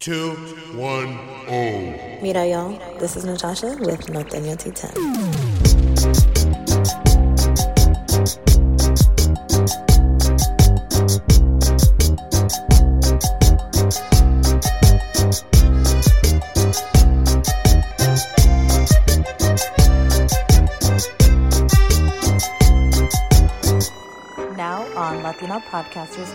Two, one, oh. Mira, y'all. This is Natasha with Norteño T10. Now on Latino Podcasters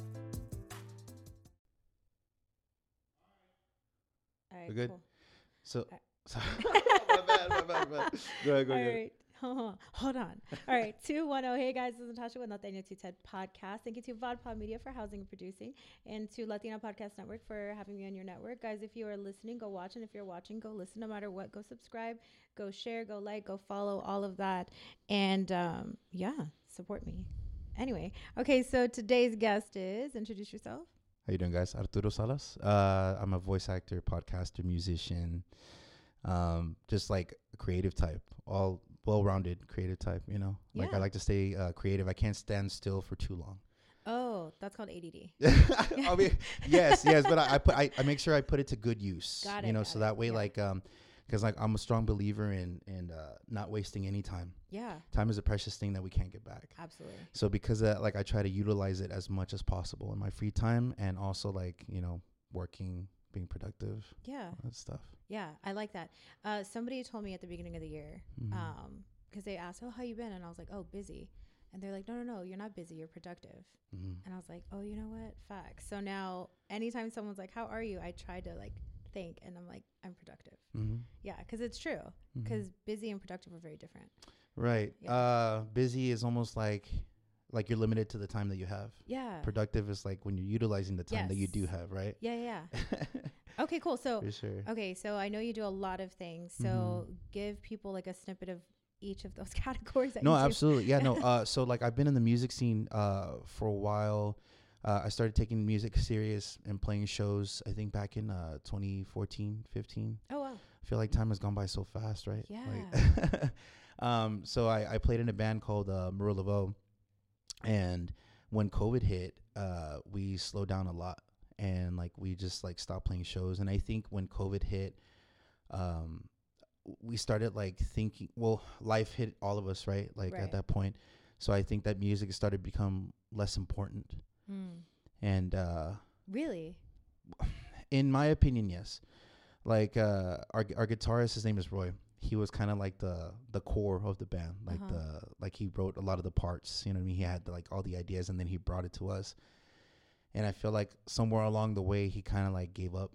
We're good? cool. So, sorry. my bad, my bad, my bad. Go ahead, go All ahead. right. Hold on. All right. 210. Hey guys, this is Natasha with Norteño T10 Podcast. Thank you to VodPod Media for housing and producing, and to Latina Podcast Network for having me on your network. Guys, if you are listening, go watch. And if you're watching, go listen. No matter what, go subscribe, go share, go like, go follow, all of that. And um, yeah, support me. Anyway, okay, so today's guest is introduce yourself. How you doing, guys? Arturo Salas. Uh, I'm a voice actor, podcaster, musician, um, just like a creative type, all well-rounded creative type. You know, like I like to stay uh, creative. I can't stand still for too long. Oh, that's called ADD. I mean, yes, yes, but I, I put I, I make sure I put it to good use. Got it. you know, so it, that way, yeah. like, um, because like I'm a strong believer in in uh, not wasting any time. Yeah, Time is a precious thing that we can't get back. absolutely. So because of that, like I try to utilize it as much as possible in my free time, and also like you know working, being productive, Yeah. that stuff. Yeah, I like that. Uh, somebody told me at the beginning of the year, Mhm. um, because they asked, "Oh, how you been?" And I was like, "Oh, busy." And they're like, "No, no, no, you're not busy. You're productive." Mhm. And I was like, "Oh, you know what? Facts." So now, anytime someone's like, "How are you?" I try to like think, and I'm like, "I'm productive." Mhm. Yeah, because it's true. Because busy and productive are very different. right, Yeah. uh, busy is almost like like you're limited to the time that you have. Yeah. Productive is like when you're utilizing the time that you do have, right? yeah, yeah. Okay, cool. So, sure. okay, so I know you do a lot of things. So, Mhm. give people like a snippet of each of those categories. That No, absolutely. Yeah, no. Uh, so like I've been in the music scene uh for a while. Uh, I started taking music serious and playing shows. I think back in uh 2014, 15. Oh wow. I feel like time has gone by so fast, right? Yeah. Like um, so I, I played in a band called uh, Maru Laveau, and when COVID hit, uh, we slowed down a lot, and like we just like stopped playing shows. And I think when COVID hit, um, we started like thinking. Well, life hit all of us, right? Like Right. at that point. So I think that music started to become less important, Hmm. and uh, Really? in my opinion, yes. Like uh, our our guitarist, his name is Roy. He was kind of like the the core of the band. Like Uh-huh. the like he wrote a lot of the parts. You know, what I mean, he had like all the ideas, and then he brought it to us. And I feel like somewhere along the way, he kind of like gave up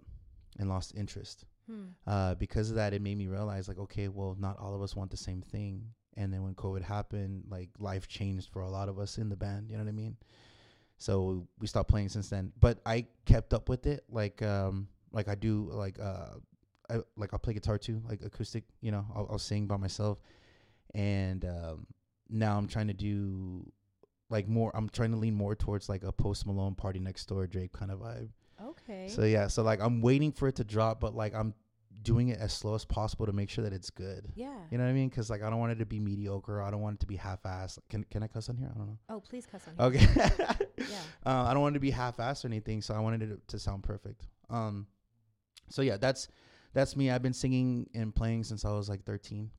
and lost interest. Hmm. Uh, because of that, it made me realize like, okay, well, not all of us want the same thing. And then when COVID happened, like life changed for a lot of us in the band. You know what I mean? So we stopped playing since then. But I kept up with it, like um, like I do, like uh, I like I'll play guitar too, like acoustic. You know, I'll, I'll sing by myself. And um, now I'm trying to do like more. I'm trying to lean more towards like a Post Malone, Party Next Door, Drake kind of vibe. Okay. So yeah, so like I'm waiting for it to drop, but like I'm doing it as slow as possible to make sure that it's good. yeah. You know what I mean? Because like I don't want it to be mediocre. I don't want it to be half-assed. Can can I cuss on here? I don't know. Oh, please cuss on here. Okay. Yeah. Uh, I don't want it to be half-assed or anything, so I wanted it to, to sound perfect. Um, so yeah, that's that's me. I've been singing and playing since I was like 13,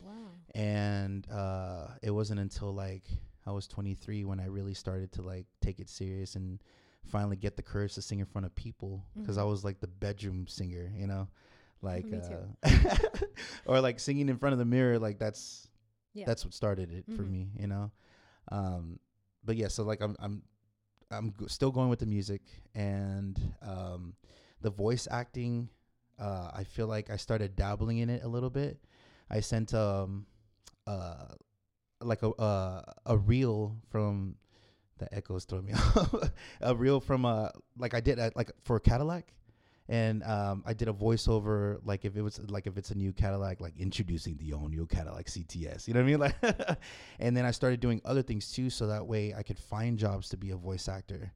Wow. and uh, it wasn't until like I was 23 when I really started to like take it serious and finally get the courage to sing in front of people because I Mhm. was like the bedroom singer, you know, like uh, or like singing in front of the mirror. Like that's Yeah. that's what started it for Mhm. me, you know. Um, but yeah, so like I'm I'm I'm g- still going with the music and um, the voice acting. Uh, I feel like I started dabbling in it a little bit. I sent um uh like a uh, a reel from The echoes throw me off. a reel from uh like I did at, like for Cadillac, and um I did a voiceover like if it was like if it's a new Cadillac like introducing the all new Cadillac CTS. You know what I mean? Like, and then I started doing other things too, so that way I could find jobs to be a voice actor.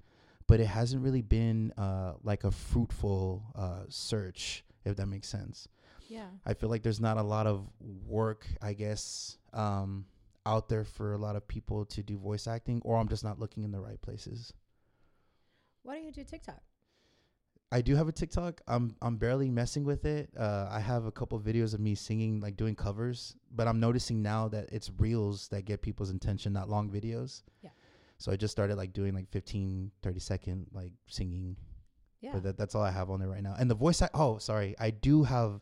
But it hasn't really been uh like a fruitful uh search, if that makes sense. Yeah. I feel like there's not a lot of work, I guess, um, out there for a lot of people to do voice acting, or I'm just not looking in the right places. Why don't you do TikTok? I do have a TikTok. I'm I'm barely messing with it. Uh, I have a couple videos of me singing, like doing covers, but I'm noticing now that it's reels that get people's attention, not long videos. Yeah. So I just started like doing like 15, 30 second like singing Yeah. But that, that's all I have on there right now. And the voice, act- oh, sorry, I do have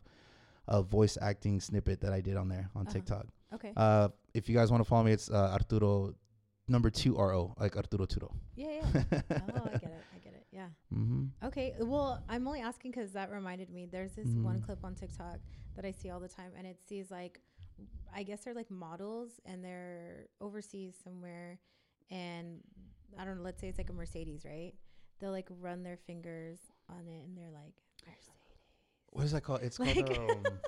a voice acting snippet that I did on there on Uh-huh. TikTok. okay. Uh, if you guys want to follow me, it's uh, Arturo, number two R O, like Arturo Turo. yeah, yeah. oh, I get it. I get it. Yeah. mm-hmm. Okay. Well, I'm only asking because that reminded me. There's this one Mhm. clip on TikTok that I see all the time, and it sees like, I guess they're like models, and they're overseas somewhere, and I don't know. Let's say it's like a Mercedes, right? They'll like run their fingers on it, and they're like Mercedes. What is that called? It's Like- called um,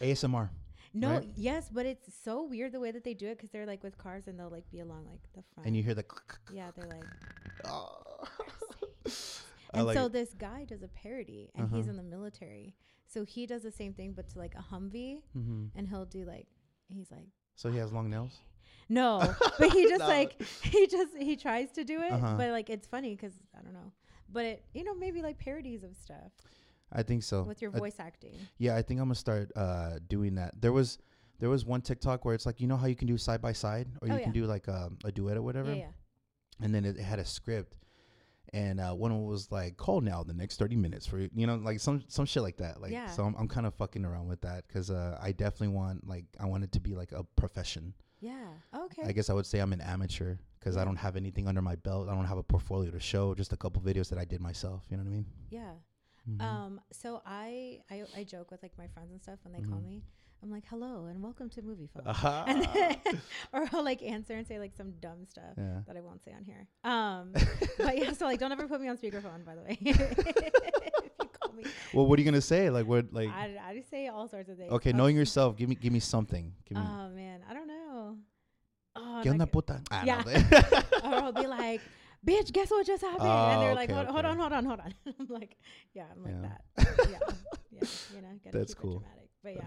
ASMR. No, Right? yes, but it's so weird the way that they do it because they're like with cars, and they'll like be along like the front. And you hear the. yeah, they're like. Oh. And like so it. this guy does a parody, and he's Uh-huh. in the military. So he does the same thing, but to like a Humvee, Mhm. and he'll do like he's like So he has long nails. no, but he just No. like he just he tries to do it, Uh-huh. but like it's funny because I don't know, but it you know maybe like parodies of stuff I think so. with your voice acting. Yeah, I think I'm gonna start uh, doing that. There was there was one TikTok where it's like you know how you can do side by side, or Oh, you can do like um, a duet or whatever. Yeah, yeah. And then it, it had a script, and uh, one was like, "Call now the next thirty minutes for you know like some some shit like that." Like, Yeah. so I'm I'm kind of fucking around with that because uh, I definitely want like I want it to be like a profession. Yeah. Okay. I guess I would say I'm an amateur because. I don't have anything under my belt. I don't have a portfolio to show. Just a couple videos that I did myself. You know what I mean? yeah. Mhm. Um. So I, I I joke with like my friends and stuff when they call Mhm. me. I'm like, hello and welcome to Moviefone. Ah. and then, or I'll like answer and say like some dumb stuff yeah. that I won't say on here. Um, but yeah, so like don't ever put me on speakerphone, by the way. if you call me, Well, what are you gonna say? Like what? Like I, I just say all sorts of things. okay, knowing yourself, give me give me something. Give me. Oh man, I don't know. Oh, ¿Qué onda, puta? Ah, Yeah. or I'll be like, "Bitch, guess what just happened?" and they're Oh, like, okay, hold, hold on, hold on, hold on." I'm like, "Yeah, I'm like Yeah. that." Yeah, yeah, you know, gotta That's keep cool. It dramatic. But yeah.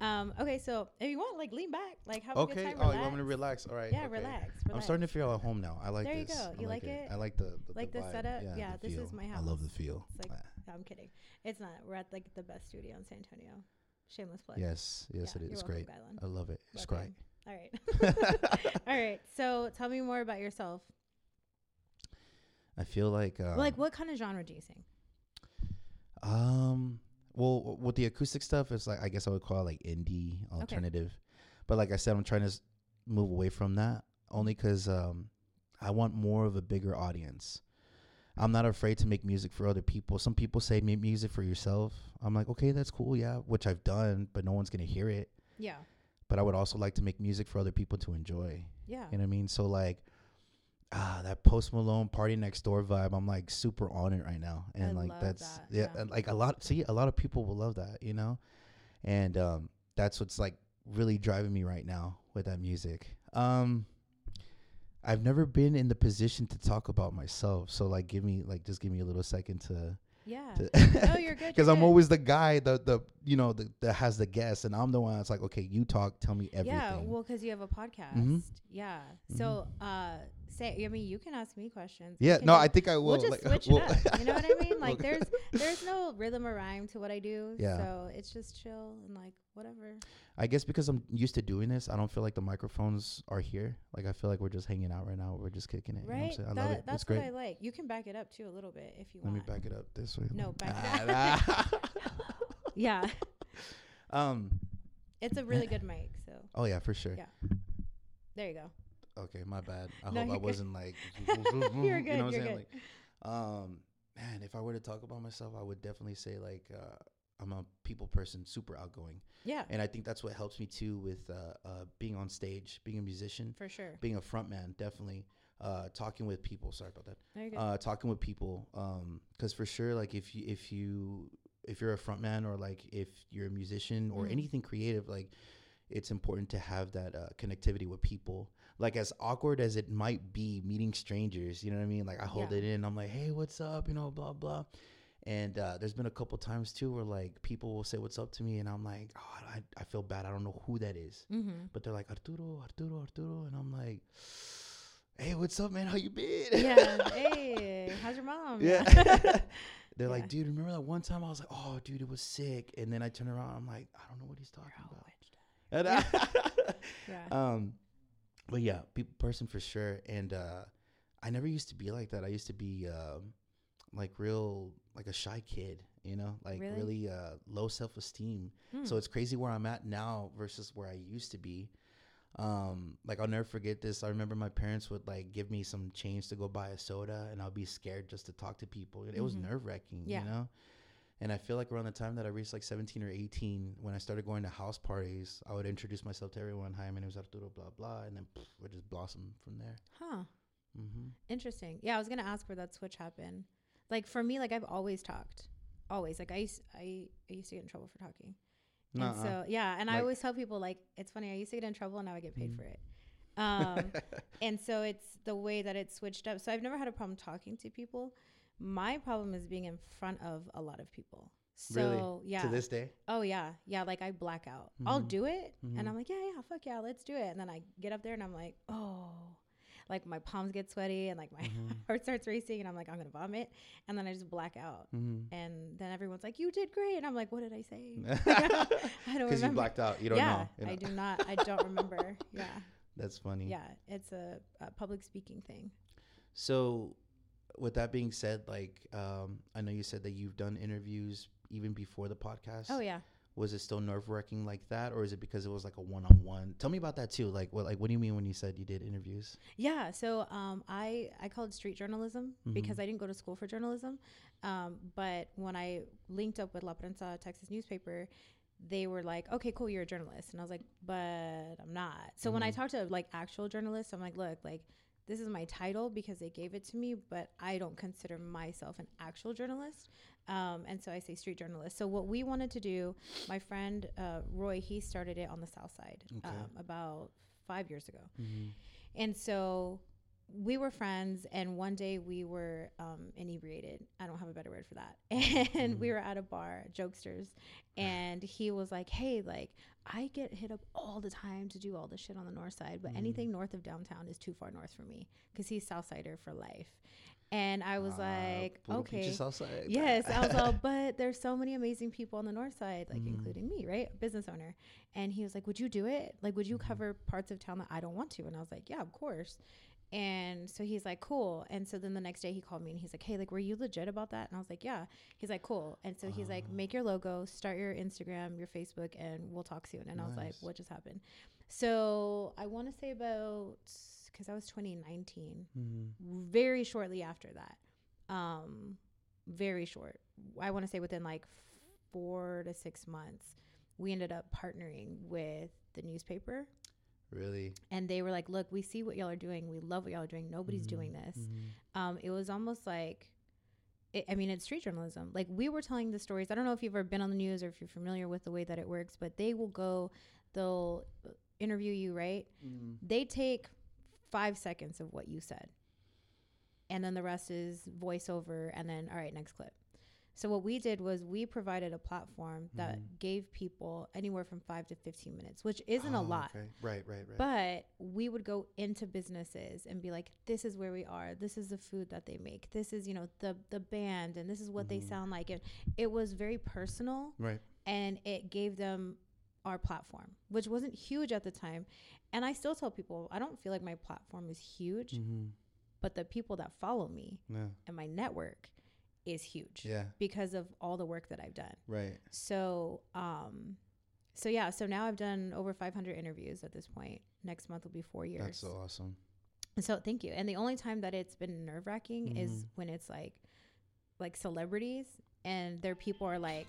Up. Um. Okay. So if you want, like, lean back, like, have a good Okay. time. Oh, you want me to relax. relax? All right. Yeah, okay. relax, I'm starting to feel at home now. I like There you this. go. I You like it? I like the, the Like the vibe. setup? Yeah, Yeah, the this is my house. I love the feel. It's like- No, I'm kidding. It's not. We're at like the best studio in San Antonio. Shameless plug. yes, yes, Yeah, it welcome, great. I love it. It's Welcome. great. All right. All right. So tell me more about yourself. I feel like um, like, what kind of genre do you sing? Um, well, with the acoustic stuff, it's like I guess I would call it like indie alternative. But like I said, I'm trying to move away from that only because um, I want more of a bigger audience. I'm not afraid to make music for other people. Some people say make music for yourself. I'm like, okay, that's cool, yeah, which I've done, but no one's gonna hear it. Yeah. But I would also like to make music for other people to enjoy. Yeah. You know what I mean? So like, ah, that Post Malone Party Next Door vibe. I'm like super on it right now, and I like that's that, yeah, yeah. like a lot. See, a lot of people will love that, you know, and um, that's what's like really driving me right now with that music. Um, I've never been in the position to talk about myself, so like, give me like just give me a little second to. Yeah. no, you're good. Because I'm good. always the guy that the you know the, that has the guest, and I'm the one that's like, okay, you talk, tell me everything. Yeah, well, because you have a podcast. Mhm. Yeah. So, uh, say, I mean, you can ask me questions. Yeah, no, just- I think I will. We'll just like, switch we'll- it up. You know what I mean? Like, there's there's no rhythm or rhyme to what I do. Yeah. So it's just chill and like whatever. I guess because I'm used to doing this, I don't feel like the microphones are here. Like I feel like we're just hanging out right now. We're just kicking it. You know what Right? I that, love it. That's it's great. I like. You can back it up too a little bit if you want. Let me back it up this way. No, back it Ah, Yeah. um. It's a really good mic. So Oh yeah, for sure. Yeah. there you go. Okay, my bad. I No, hope I good. wasn't like. You're you know good, what I'm saying? good. Like, um, man, if I were to talk about myself, I would definitely say like uh, I'm a people person, super outgoing, Yeah. and I think that's what helps me too with uh, uh, being on stage, being a musician. For sure. being a front man definitely uh, talking with people. Sorry about that. Uh, talking with people, Um, because for sure, like if you if you if you're a frontman or like if you're a musician or Mhm. anything creative, like it's important to have that uh, connectivity with people. Like as awkward as it might be meeting strangers, you know what I mean? Like I hold Yeah. it in. I'm like, hey, what's up? You know, blah blah. And uh, there's been a couple times too where like people will say what's up to me, and I'm like, oh, I, I feel bad. I don't know who that is, mm-hmm. but they're like Arturo, Arturo, Arturo, and I'm like, hey, what's up, man? How you been? Yeah. hey, how's your mom? Yeah. They're Yeah. like, dude, remember that one time I was like, oh, dude, it was sick. And then I turn around, I'm like, I don't know what he's talking about. And I- Yeah. um, but yeah, people, person for sure. And uh, I never used to be like that. I used to be um, like real, like a shy kid, you know, like Really? really, uh, low self esteem. Hmm. So it's crazy where I'm at now versus where I used to be. Um, like I'll never forget this. I remember my parents would like give me some change to go buy a soda, and I'll be scared just to talk to people. It was Mhm. nerve wracking, Yeah. you know. And I feel like around the time that I reached like 17 or 18, when I started going to house parties, I would introduce myself to everyone. Hi, my name is Arturo, blah blah, and then pff, would just blossom from there. Huh. Mm-hmm. Interesting. Yeah, I was gonna ask where that switch happened. Like for me, like I've always talked, always. Like I used, I, I used to get in trouble for talking. And Nuh-uh. so yeah, and I always tell people like it's funny. I used to get in trouble, and now I get paid Mhm. for it. Um, and so it's the way that it switched up. So I've never had a problem talking to people. My problem is being in front of a lot of people. So really? yeah. To this day. Oh yeah, yeah. Like I black out. I'll Mhm. do it, Mhm. and I'm like, yeah, yeah, fuck yeah, let's do it. And then I get up there, and I'm like, oh, like my palms get sweaty, and like my Mhm. heart starts racing, and I'm like, I'm gonna vomit, and then I just black out. Mm-hmm. And then everyone's like, you did great, and I'm like, what did I say? I don't know. Because you blacked out. You don't yeah, know. you I do not. I don't remember. Yeah, That's funny. yeah. It's a, a public speaking thing. So, with that being said, like, um, I know you said that you've done interviews even before the podcast. Oh yeah. Was it still nerve wracking like that, or is it because it was like a one on one? Tell me about that too. Like, what, like, what do you mean when you said you did interviews? Yeah, so um, I I call it street journalism because Mhm. I didn't go to school for journalism, um, but when I linked up with La Prensa, Texas newspaper, they were like, "Okay, cool, you're a journalist," and I was like, "But I'm not." So when I Mhm. talked to like actual journalists, I'm like, "Look, like this is my title because they gave it to me, but I don't consider myself an actual journalist." Um, and so I say street journalist. So what we wanted to do, my friend uh, Roy, he started it on the South Side Okay. um, about five years ago. Mm-hmm. And so we were friends, and one day we were um, inebriated. I don't have a better word for that. And we Mhm. were at a bar, Jokesters, and he was like, "Hey, like I get hit up all the time to do all this shit on the north side, but Mhm. anything north of downtown is too far north for me because he's Southsider for life." And I was like, "Okay." Yes, I was all, but there's so many amazing people on the north side, like Mhm. including me, right? Business owner. And he was like, Would you do it? Like, would you Mhm. cover parts of town that I don't want to? And I was like, Yeah, of course. And so he's like, Cool. And so then the next day he called me and he's like, Hey, like, were you legit about that? And I was like, Yeah. He's like, Cool. And so he's like, Ah. Make your logo, start your Instagram, your Facebook, and we'll talk soon. And I was like, What just happened? So I want to say about, because that was 2019 Mm-hmm. very shortly after that um very short i want to say within like four to six months we ended up partnering with the newspaper Really? and they were like look we see what y'all are doing we love what y'all are doing nobody's doing Mhm. this Mhm. um it was almost like it, i mean it's street journalism like we were telling the stories i don't know if you've ever been on the news or if you're familiar with the way that it works but they will go they'll interview you right Mhm. they take five seconds of what you said and then the rest is voiceover and then all right next clip so what we did was we provided a platform that Mhm. gave people anywhere from five to 15 minutes which isn't a Oh, lot okay. Right, right, right. but we would go into businesses and be like this is where we are this is the food that they make this is you know the the band and this is what they Mhm. sound like and it was very personal right. and it gave them our platform, which wasn't huge at the time. And I still tell people I don't feel like my platform is huge, Mm-hmm. but the people that follow me Yeah. and my network is huge Yeah. because of all the work that I've done. Right. So, um, so yeah, so now I've done over 500 interviews at this point. Next month will be four years. That's so awesome. And so thank you. And the only time that it's been nerve wracking is Mhm. when it's like like celebrities and their people are like,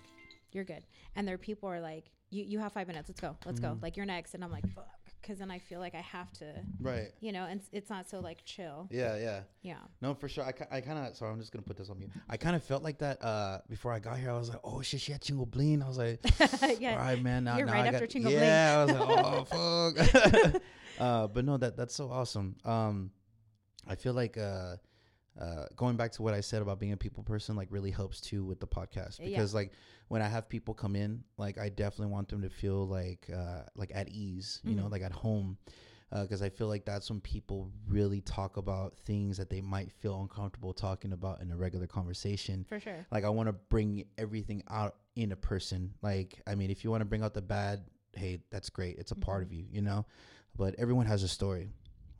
You're good. And their people are like, You you have five minutes, let's go, let's go. Mhm. Like you're next. And I'm like, fuck. Because then I feel like I have to, Right. you know, and it's, not so like chill. Yeah, yeah. Yeah. No, for sure. I, I kind of. Sorry, I'm just gonna put this on mute. I kind of felt like that uh, before I got here. I was like, oh shit, she had Chingo Bling. I was like, yeah. all right, man. Now, You're now right I after got, Bling. Yeah, I was like, oh fuck. uh, but no, that that's so awesome. Um, I feel like uh, uh, going back to what I said about being a people person, like really helps too with the podcast Yeah. because like when I have people come in, like I definitely want them to feel like uh, like at ease, you know, Mhm. like at home. Because I feel like that's when people really talk about things that they might feel uncomfortable talking about in a regular conversation For sure. like i want to bring everything out in a person like i mean if you want to bring out the bad hey that's great it's a part Mhm. of you you know but everyone has a story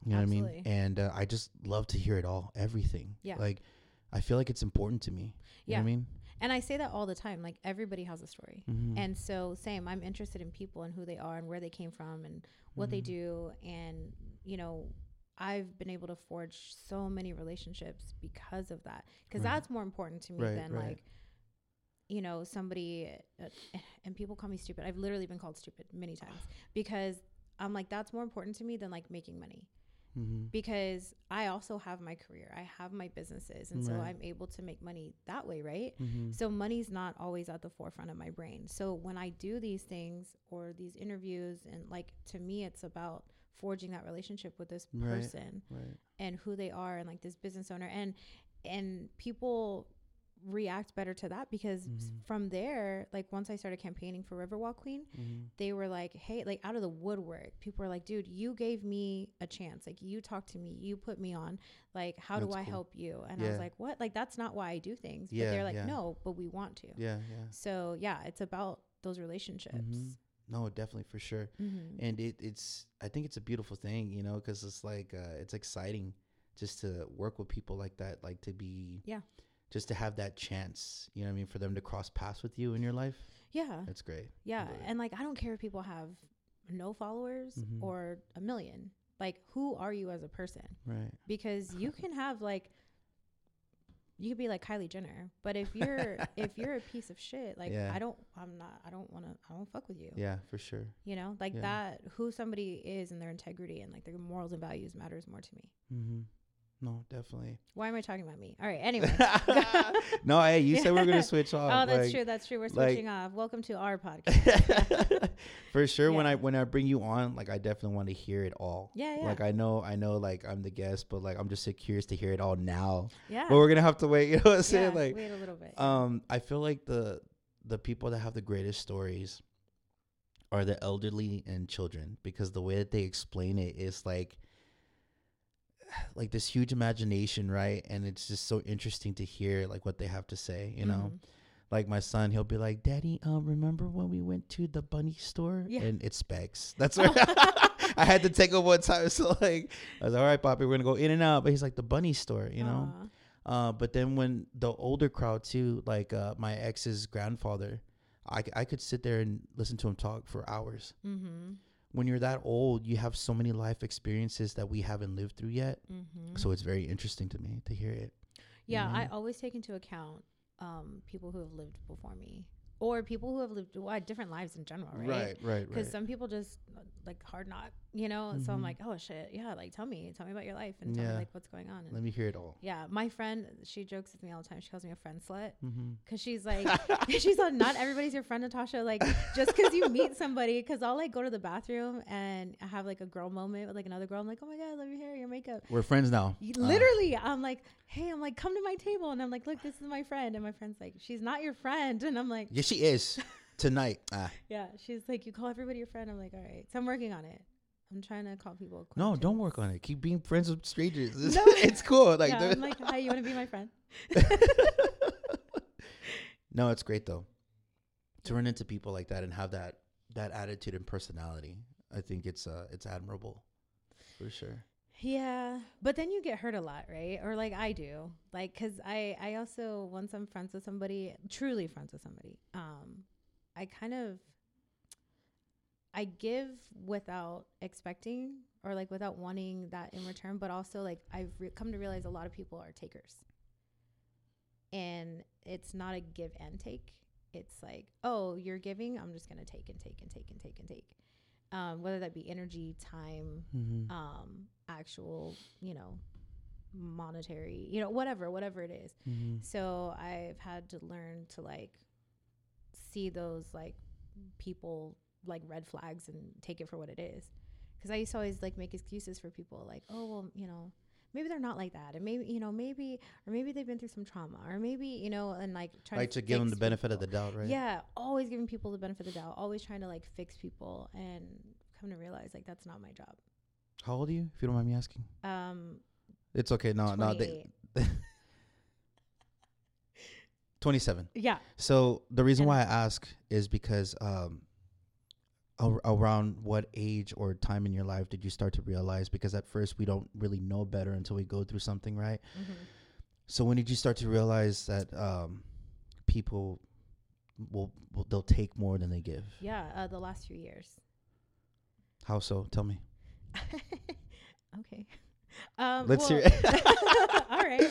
you know what i mean and uh, i just love to hear it all everything Yeah. like i feel like it's important to me you know Yeah. what i mean And I say that all the time. Like everybody has a story. Mhm. And so same, I'm interested in people and who they are and where they came from and what they Mhm. do. And, you know, I've been able to forge so many relationships because of that. Because Right. that's more important to me Right, than right. like, you know, somebody, uh, and people call me stupid. I've literally been called stupid many times because I'm like, that's more important to me than like making money Mhm. because I also have my career. I have my businesses. And so I'm able to make money that way, right? Mhm. So money's not always at the forefront of my brain. So when I do these things or these interviews and like to me it's about forging that relationship with this Right. person right and who they are and like this business owner and and people react better to that because Mhm. from there like once I started campaigning for Riverwalk Queen Mhm. they were like, hey, like out of the woodwork, people were like, dude, you gave me a chance. Like, you talked to me, you put me on. Like, how do I cool. help you? And I was like, what? Like, that's not why I do things. Yeah, but they're like, yeah. no, but we want to. yeah yeah So, yeah, it's about those relationships. Mhm. no definitely for sure Mm-hmm. and it, it's i think it's a beautiful thing you know because it's like uh, it's exciting just to work with people like that like to be Yeah. Just to have that chance you know what i mean for them to cross paths with you in your life Yeah. that's great Yeah. And like, I don't care if people have no followers Mhm. or a million. Like, who are you as a person? right Because you can have like, you could be like Kylie Jenner, but if you're if you're a piece of shit, like Yeah. I don't, I'm not, I don't want to, I don't fuck with you. yeah for sure You know, like Yeah. that, who somebody is and their integrity and like their morals and values matters more to me. mm-hmm. No definitely Why am I talking about me? All right. Anyway. no hey you said we are gonna switch off oh, that's like- true. That's true. We're like- switching off. Welcome to our podcast. for sure when i when i bring you on like i definitely want to hear it all Yeah, yeah. like i know i know like i'm the guest but like i'm just so curious to hear it all now yeah. but we're gonna have to wait you know what i'm yeah. saying like wait a little bit. um i feel like the the people that have the greatest stories are the elderly and children because the way that they explain it is like like this huge imagination right and it's just so interesting to hear like what they have to say you know Mhm. like my son he'll be like daddy um remember when we went to the bunny store Yeah. and it's Spec's that's what i had to take him one time so like i was like all right poppy we're gonna go in and out but he's like the bunny store you know Aw. uh, but then when the older crowd too, like uh, my ex's grandfather, I, I could sit there and listen to him talk for hours. Mhm. When you're that old, you have so many life experiences that we haven't lived through yet. Mhm. So it's very interesting to me to hear it. Yeah, I Mhm. always take into account um, people who have lived before me or people who have lived well, different lives in general, right? right, right, Because some people just uh, like hard knock, you know. So I'm Mhm. like, oh shit, yeah, like tell me, tell me about your life and tell Yeah. me like what's going on. And Let me hear it all. yeah, my friend, she jokes with me all the time. She calls me a friend slut Mm-hmm. because she's like, she's like, not everybody's your friend, Natasha. Like, just because you meet somebody, because I'll like go to the bathroom and have like a girl moment with like another girl. I'm like, oh my god, I love your hair, your makeup. We're friends now. Y- Uh, Literally, I'm like, hey, I'm like, come to my table, and I'm like, look, this is my friend, and my friend's like, she's not your friend, and I'm like, yeah, she is tonight. Ah. yeah, she's like, you call everybody your friend. I'm like, all right, so I'm working on it. I'm trying to call people. No, don't work on it. Keep being friends with strangers. It's, No. it's cool. Like, yeah, I'm like, hi, you want to be my friend? no, it's great though to run into people like that and have that that attitude and personality. I think it's uh it's admirable for sure. Yeah, but then you get hurt a lot, right? Or like I do, like because I I also once I'm friends with somebody, truly friends with somebody, um, I kind of I give without expecting or like without wanting that in return, but also like I've re- come to realize a lot of people are takers, and it's not a give and take. It's like, oh, you're giving, I'm just gonna take and take and take and take and take. um, whether that be energy, time, Mm-hmm. um, actual, you know, monetary, you know, whatever, whatever it is. mm-hmm. So I've had to learn to like see those like people like red flags and take it for what it is. Because I used to always like make excuses for people like, oh well, you know, maybe they're not like that, and maybe you know, maybe or maybe they've been through some trauma, or maybe you know, and like trying Like to give them the benefit of the doubt, right? Yeah, always giving people the benefit of the doubt, always trying to like fix people, and come to realize like that's not my job. How old are you, if you don't mind me asking? Um, It's okay. No, no. They, 27. yeah, So the reason And- why I ask is because um, ar- around what age or time in your life did you start to realize? Because at first we don't really know better until we go through something, right? hmm So when did you start to realize that um, people will, will they'll take more than they give? yeah. Uh, the last few years. How so? Tell me. okay. Um, Let's hear well- it. all right.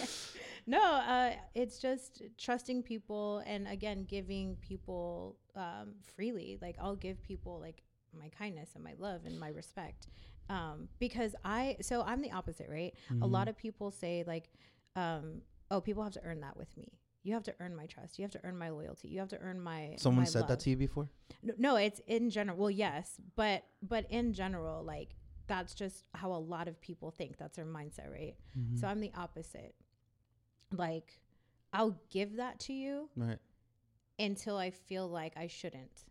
No, uh, it's just trusting people and again giving people um, freely. Like I'll give people like my kindness and my love and my respect um, because I. So I'm the opposite, right? A Mm-hmm. lot of people say like, um, "Oh, people have to earn that with me." You have to earn my trust. You have to earn my loyalty. You have to earn my. Someone my said that to you before? No, no, it's in general. Well, yes, but but in general, like that's just how a lot of people think. That's their mindset, right? Mm-hmm. So I'm the opposite. Like, I'll give that to you Right. until I feel like I shouldn't.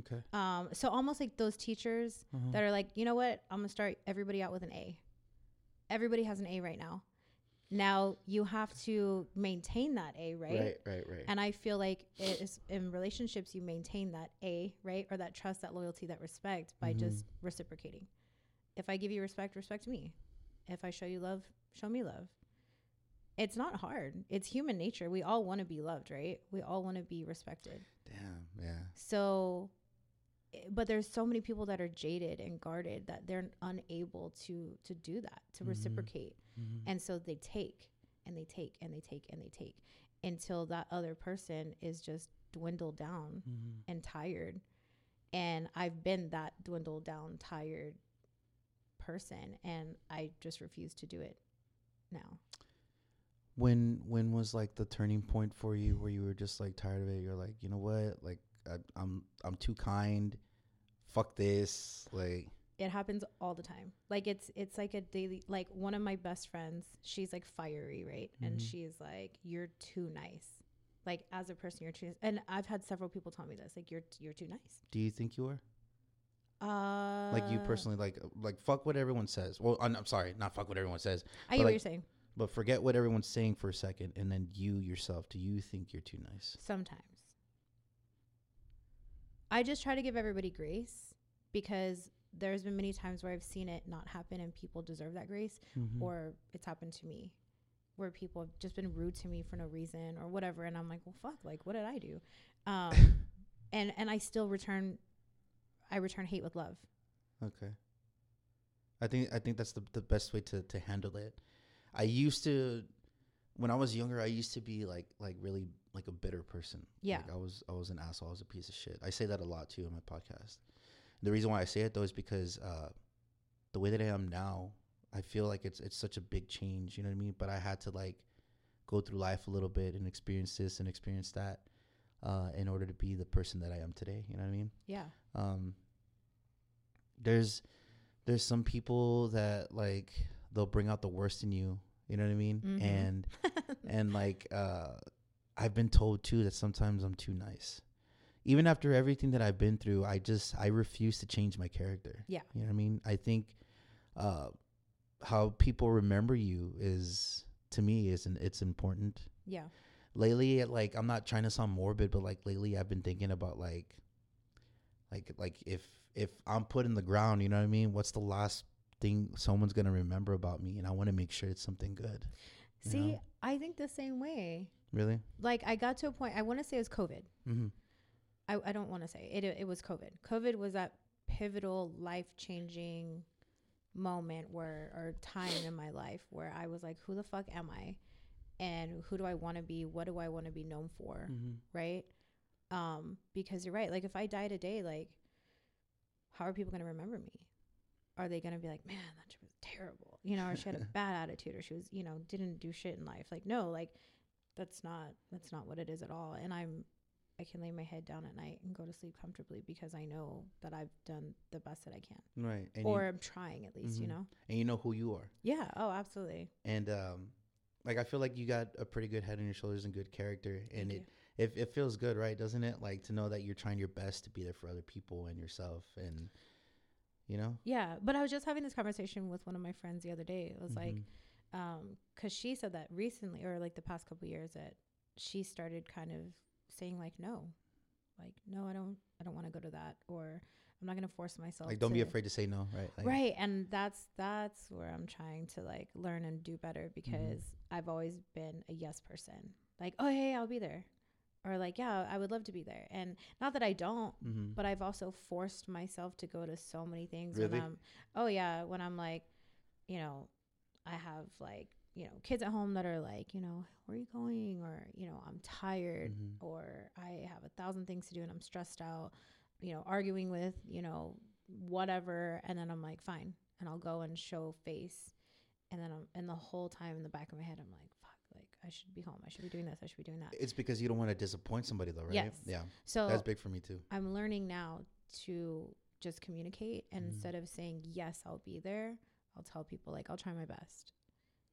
Okay. Um, so almost like those teachers Uh-huh. that are like, you know what? I'm gonna start everybody out with an A. Everybody has an A right now. Now you have to maintain that A, right? Right. Right. Right. And I feel like it is in relationships you maintain that A, right? Or that trust, that loyalty, that respect by Mhm. just reciprocating. If I give you respect, respect me. If I show you love, show me love. It's not hard. It's human nature. We all want to be loved, right? We all want to be respected. Damn. Yeah. So but there's so many people that are jaded and guarded that they're unable to to do that, to Mhm. reciprocate. Mhm. And so they take and they take and they take and they take until that other person is just dwindled down Mhm. and tired. And I've been that dwindled down, tired person, and I just refuse to do it now. when when was like the turning point for you where you were just like tired of it you're like you know what like I, i'm i'm too kind fuck this like It happens all the time. Like it's it's like a daily like one of my best friends, she's like fiery, right? And Mhm. she's like, You're too nice. Like as a person you're too and I've had several people tell me this, like you're you're too nice. do you think you are Uh like you personally like like fuck what everyone says well i'm, I'm sorry not fuck what everyone says I but, get what you're saying. but forget what everyone's saying for a second and then you yourself do you think you're too nice Sometimes. I just try to give everybody grace because there's been many times where I've seen it not happen and people deserve that grace Mhm. or it's happened to me where people have just been rude to me for no reason or whatever and I'm like, "Well, fuck, like what did I do?" Um and and I still return I return hate with love. Okay. I think I think that's the the best way to to handle it. I used to when I was younger, I used to be like like really like a bitter person. Yeah. Like I was I was an asshole, I was a piece of shit. I say that a lot too in my podcast. The reason why I say it though is because uh the way that I am now, I feel like it's it's such a big change, you know what I mean? But I had to like go through life a little bit and experience this and experience that uh in order to be the person that I am today, you know what I mean? Yeah. um there's there's some people that like they'll bring out the worst in you you know what i mean Mhm. and and like uh i've been told too that sometimes i'm too nice even after everything that i've been through i just i refuse to change my character Yeah. you know what i mean i think uh how people remember you is to me is an, it's important yeah. lately like i'm not trying to sound morbid but like lately i've been thinking about like like like if if i'm put in the ground you know what i mean what's the last thing someone's gonna remember about me and i want to make sure it's something good See, know? I think the same way. really Like I got to a point I want to say it was COVID. mm-hmm. I, I don't want to say it. It was COVID. COVID was that pivotal, life changing moment where, or time in my life where I was like, who the fuck am I? And who do I want to be? What do I want to be known for? Mm-hmm. Right? Um, because you're right. Like, if I die today, like, how are people going to remember me? Are they going to be like, man, that was terrible, you know, or she had a bad attitude, or she was, you know, didn't do shit in life? Like, no, like that's not that's not what it is at all. And I'm I can lay my head down at night and go to sleep comfortably because I know that I've done the best that I can, Right. And or you, I'm trying at least, you Mhm. know. and you know who you are. Yeah. Oh, absolutely. And um like I feel like you got a pretty good head on your shoulders and good character and Thank it it, it feels good, right? Doesn't it? Like to know that you're trying your best to be there for other people and yourself and you know? Yeah, but I was just having this conversation with one of my friends the other day. It was like, Mhm. um, because she said that recently, or like the past couple years, that she started kind of saying like, no, like, no, I don't, I don't want to go to that, or I'm not gonna force myself. like don't be afraid to say no, right? Like, right, and that's that's where I'm trying to like learn and do better Mm-hmm. because I've always been a yes person. Like, oh hey, I'll be there, or like, yeah, I would love to be there, and not that I don't, Mm-hmm. but I've also forced myself to go to so many things Really? when I'm oh yeah when I'm like you know I have like you know kids at home that are like you know where are you going or you know I'm tired Mhm. or I have a thousand things to do and I'm stressed out you know arguing with you know whatever and then I'm like fine and I'll go and show face and then I'm and the whole time in the back of my head I'm like I should be home I should be doing this I should be doing that It's because you don't want to disappoint somebody though, right? Yes. Yeah. so That's big for me too. I'm learning now to just communicate and Mhm. instead of saying yes, I'll be there, I'll tell people like I'll try my best.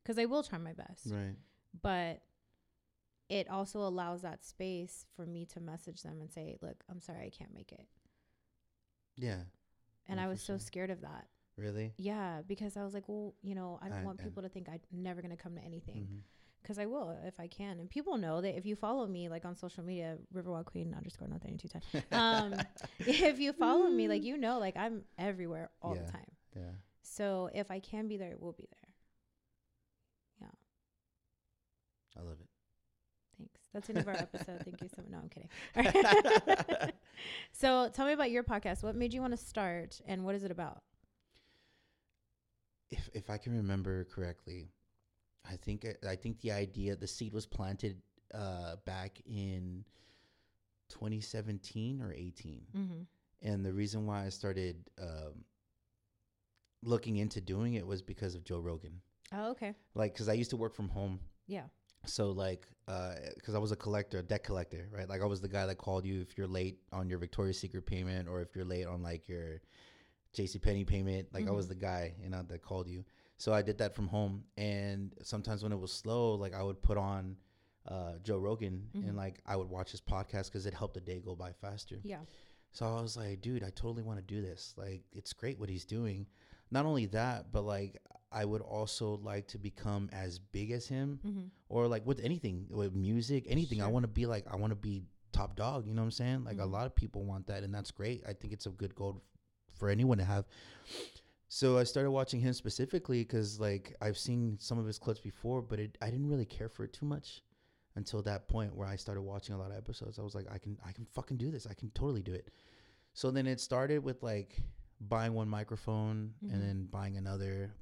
Cuz I will try my best. Right. But it also allows that space for me to message them and say, "Look, I'm sorry I can't make it." Yeah. And I was so sure. scared of that. Really? Yeah, because I was like, "Well, you know, I don't I- want I- people to think I'm never going to come to anything." Mhm. Because I will if I can. And people know that if you follow me like on social media, Riverwalk Queen underscore not nothing two ten. Um, if you follow me, like you know, like I'm everywhere all Yeah. the time. Yeah. So if I can be there, we'll be there. Yeah. I love it. Thanks. That's the end of our episode. Thank you so much. No, I'm kidding. so tell me about your podcast. What made you want to start, and what is it about? if if I can remember correctly, I think I think the idea, the seed was planted uh, back in 2017 or 18, Mm-hmm. and the reason why I started um, looking into doing it was because of Joe Rogan. Oh, okay. Like, because I used to work from home, Yeah. so like, because I was a collector, a debt collector, right? Like, I was the guy that called you if you're late on your Victoria's Secret payment or if you're late on like your J.C. Penney payment. Like, I was the guy, you know, that called you. So I did that from home, and sometimes when it was slow, like I would put on uh, Joe Rogan Mhm. and like I would watch his podcast because it helped the day go by faster. Yeah. So I was like, dude, I totally want to do this. Like, it's great what he's doing. Not only that, but like, I would also like to become as big as him, Mm-hmm. or like with anything, with music, anything. I want to be like, I want to be top dog. You know what I'm saying? Like, Mhm. a lot of people want that, and that's great. I think it's a good goal for anyone to have. So I started watching him specifically because like I've seen some of his clips before, but it, I didn't really care for it too much until that point where I started watching a lot of episodes. I was like, I can I can fucking do this. I can totally do it. So then it started with like buying one microphone Mhm. and then buying another.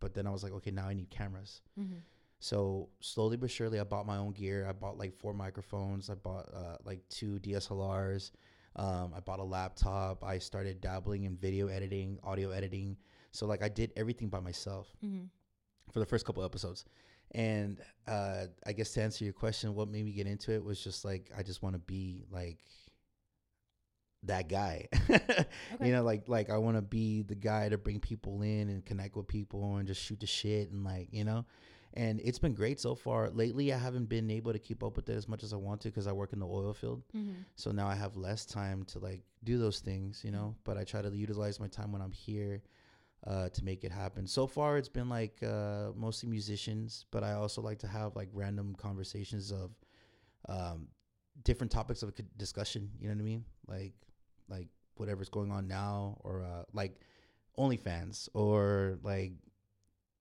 But then I was like, okay, now I need cameras. Mm-hmm. So slowly but surely, I bought my own gear. I bought like four microphones. I bought uh, like two DSLRs. Um, I bought a laptop. I started dabbling in video editing, audio editing. So like I did everything by myself Mm-hmm. for the first couple episodes. And uh, I guess to answer your question, what made me get into it was just like I just want to be like that guy. Okay. You know, like like I want to be the guy to bring people in and connect with people and just shoot the shit and like you know. And it's been great so far. Lately, I haven't been able to keep up with it as much as I want to because I work in the oil field. Mm-hmm. So now I have less time to like do those things, you know. But I try to utilize my time when I'm here uh, to make it happen. So far, it's been like uh, mostly musicians, but I also like to have like random conversations of um, different topics of discussion. You know what I mean? Like like whatever's going on now, or uh, like OnlyFans, or like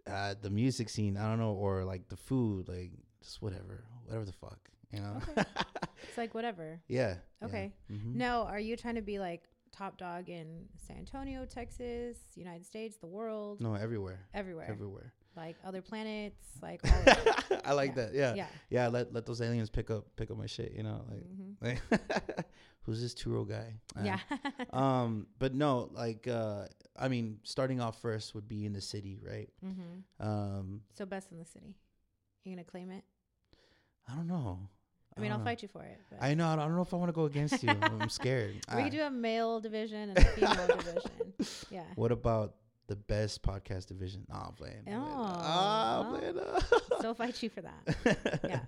uh, the music scene. I don't know, or like the food, like just whatever, whatever the fuck, you know. It's like whatever. yeah. yeah. Okay. Mhm. No, are you trying to be like top dog in San Antonio, Texas, United States, the world, No, everywhere. everywhere? Everywhere. Like other planets, like all. I like Yeah. that. Yeah. Yeah. yeah. Let let those aliens pick up pick up my shit. You know, like, Mhm. like who's this Turo guy? Uh, Yeah. um, but no, like, uh, I mean, starting off first would be in the city, right? Mm-hmm. Um, So best in the city. You gonna claim it? I don't know. I mean, don't I'll know. fight you for it. But I know. I don't know if I want to go against you. I'm scared. we I- could do a male division and a female division. Yeah. What about the best podcast division? Nah, I'm playing. I'm playing. Oh, I'm playing. So fight you for that. Yeah.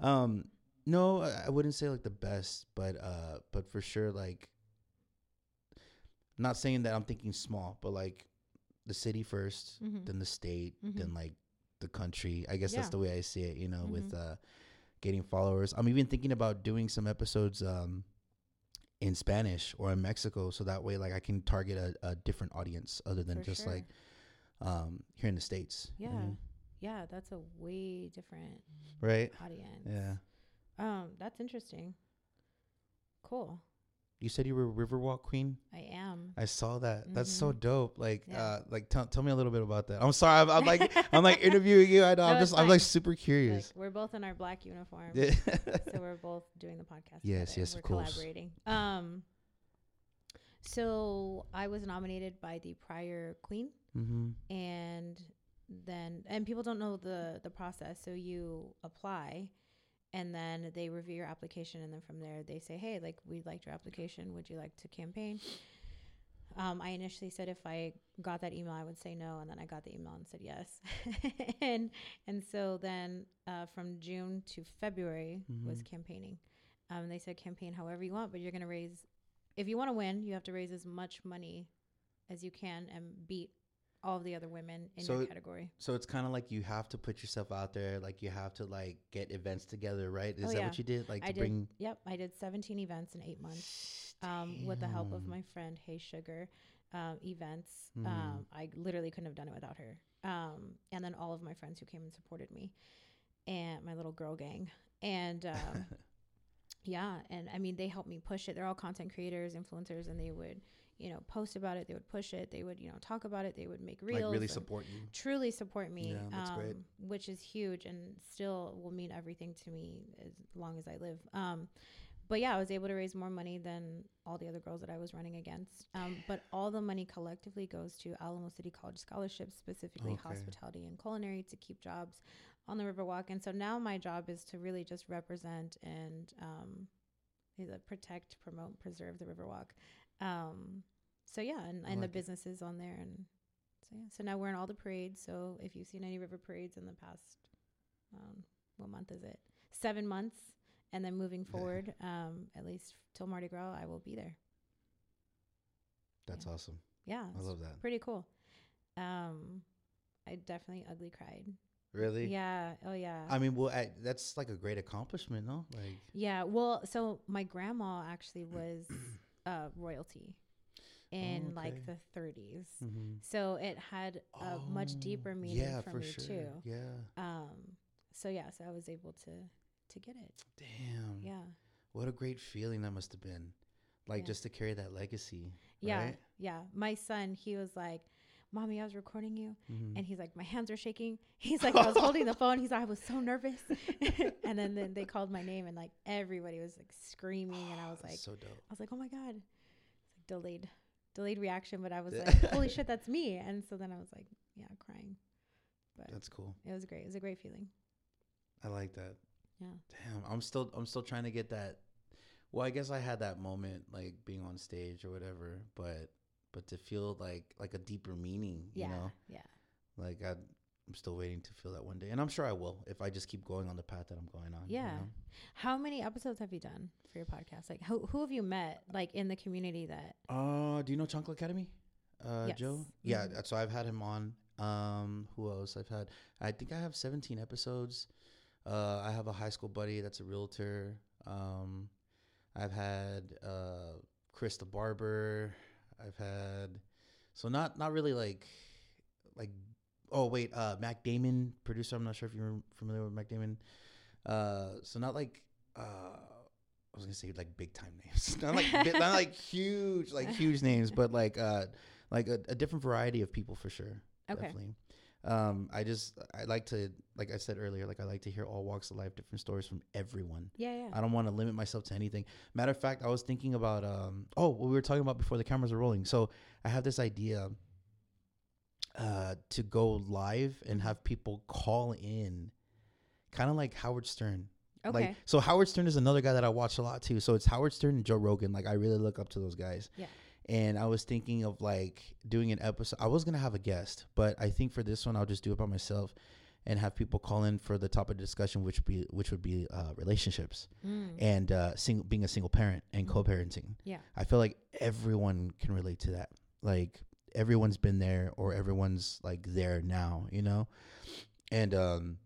Um, no, I wouldn't say like the best, but uh, but for sure, like, not saying that I'm thinking small, but like the city 1st Mhm. then the state, Mhm. then like the country. I guess that's the way I see it. You know, with Mhm. uh, getting followers. I'm even thinking about doing some episodes um in Spanish or in Mexico, so that way like I can target a, a different audience other than For just sure. like um here in the states. Yeah. know? Yeah, that's a way different Right. audience. Yeah. Um, that's interesting. Cool. You said you were a Riverwalk queen. I am. I saw that. That's so Mhm. dope. Like, Yeah. uh, like tell tell me a little bit about that. I'm sorry. I'm, I'm like I'm like interviewing you. I know. I'm just I'm like super Like curious. we're both in our black uniforms. Yeah. so we're both doing the podcast. Yes, together. yes, we're of course. collaborating. Um, so I was nominated by the prior queen, mm-hmm. and then and people don't know the the process. So you apply, and then they review your application, and then from there they say, "Hey, like we liked your application. Would you like to campaign?" Um, I initially said if I got that email, I would say no, and then I got the email and said yes, and and so then uh, from June to February was Mhm. campaigning. Um, they said campaign however you want, but you're gonna raise. If you want to win, you have to raise as much money as you can and beat all of the other women in So your category. So it's kind of like you have to put yourself out there. Like you have to like get events together, right? Is Oh, that yeah. what you did? Like I to did. bring Yep, I did 17 events in eight months. um, with the help of my friend Hey Sugar um, events. Mhm. Um, I literally couldn't have done it without her. Um, and then all of my friends who came and supported me, and my little girl gang. And um, yeah, and I mean they helped me push it. They're all content creators, influencers, and they would you know post about it. They would push it. They would you know talk about it. They would make reels. like really support you. truly support me, Yeah, that's um, great. which is huge and still will mean everything to me as long as I live. Um, but yeah, I was able to raise more money than all the other girls that I was running against. Um, but all the money collectively goes to Alamo City College scholarships, specifically Okay. hospitality and culinary, to keep jobs on the Riverwalk. And so now my job is to really just represent and um, protect, promote, preserve the Riverwalk. Um, so yeah, and, and like the it. businesses on there and so yeah, so now we're in all the parades. So if you've seen any river parades in the past, um, what month is it? Seven months, and then moving Yeah. forward, um, at least till Mardi Gras, I will be there. That's awesome. Yeah, I love that. pretty cool. Um, I definitely ugly cried. Really? Yeah. Oh yeah. I mean, well, I, that's like a great accomplishment, no? Like, yeah. Well, so my grandma actually was uh, royalty in like okay. the 30s. mhm. So it had a much Oh, deeper meaning yeah, for, for me sure. too. Yeah. Um, so yeah, so I was able to to get it. Damn. Yeah. What a great feeling that must have been. Like Yeah. just to carry that legacy. Yeah. Right? Yeah. My son, he was like, Mommy, I was recording you. Mhm. And he's like, My hands are shaking. He's like, I was holding the phone. He's like, I was so nervous. and then, then they called my name and like everybody was like screaming. And I was like, so dope. I was like, Oh my God. It's like delayed, delayed reaction. But I was like, Holy shit, that's me. And so then I was like, Yeah, crying. But That's cool. it was great. It was a great feeling. I like that. Yeah. Damn, I'm still I'm still trying to get that. Well, I guess I had that moment like being on stage or whatever, but but to feel like like a deeper meaning, Yeah. you know, Yeah. like I I'm still waiting to feel that one day, and I'm sure I will if I just keep going on the path that I'm going on. you Yeah. know? How many episodes have you done for your podcast? Like, who who have you met like in the community that? Uh, do you know Chunkle Academy? Uh, Joe. Yes. Yeah. Mhm. So I've had him on. Um, who else? I've had. I think I have 17 episodes. Uh, I have a high school buddy that's a realtor. Um, I've had uh Chris the barber. I've had. So not not really like, like. Oh wait, uh, Mac Damon, producer. I'm not sure if you're familiar with Mac Damon. Uh, so not like. Uh, I was gonna say like big time names, not like not like huge, like huge names, but like uh, like a, a different variety of people for sure. Okay. Definitely. Um, I just I like to like I said earlier, like I like to hear all walks of life, different stories from everyone. Yeah, yeah. I don't want to limit myself to anything. Matter of fact, I was thinking about um oh what we were talking about before the cameras were rolling. So I have this idea uh to go live and have people call in kind of like Howard Stern. okay. Like so Howard Stern is another guy that I watch a lot too. So it's Howard Stern and Joe Rogan. Like I really look up to those guys. Yeah. And I was thinking of like doing an episode. I was gonna have a guest, but I think for this one I'll just do it by myself and have people call in for the topic of discussion, which be which would be uh, relationships Mm. and uh, single, being a single parent and Mhm. co-parenting. Yeah. I feel like everyone can relate to that. Like everyone's been there or everyone's like there now, you know? And um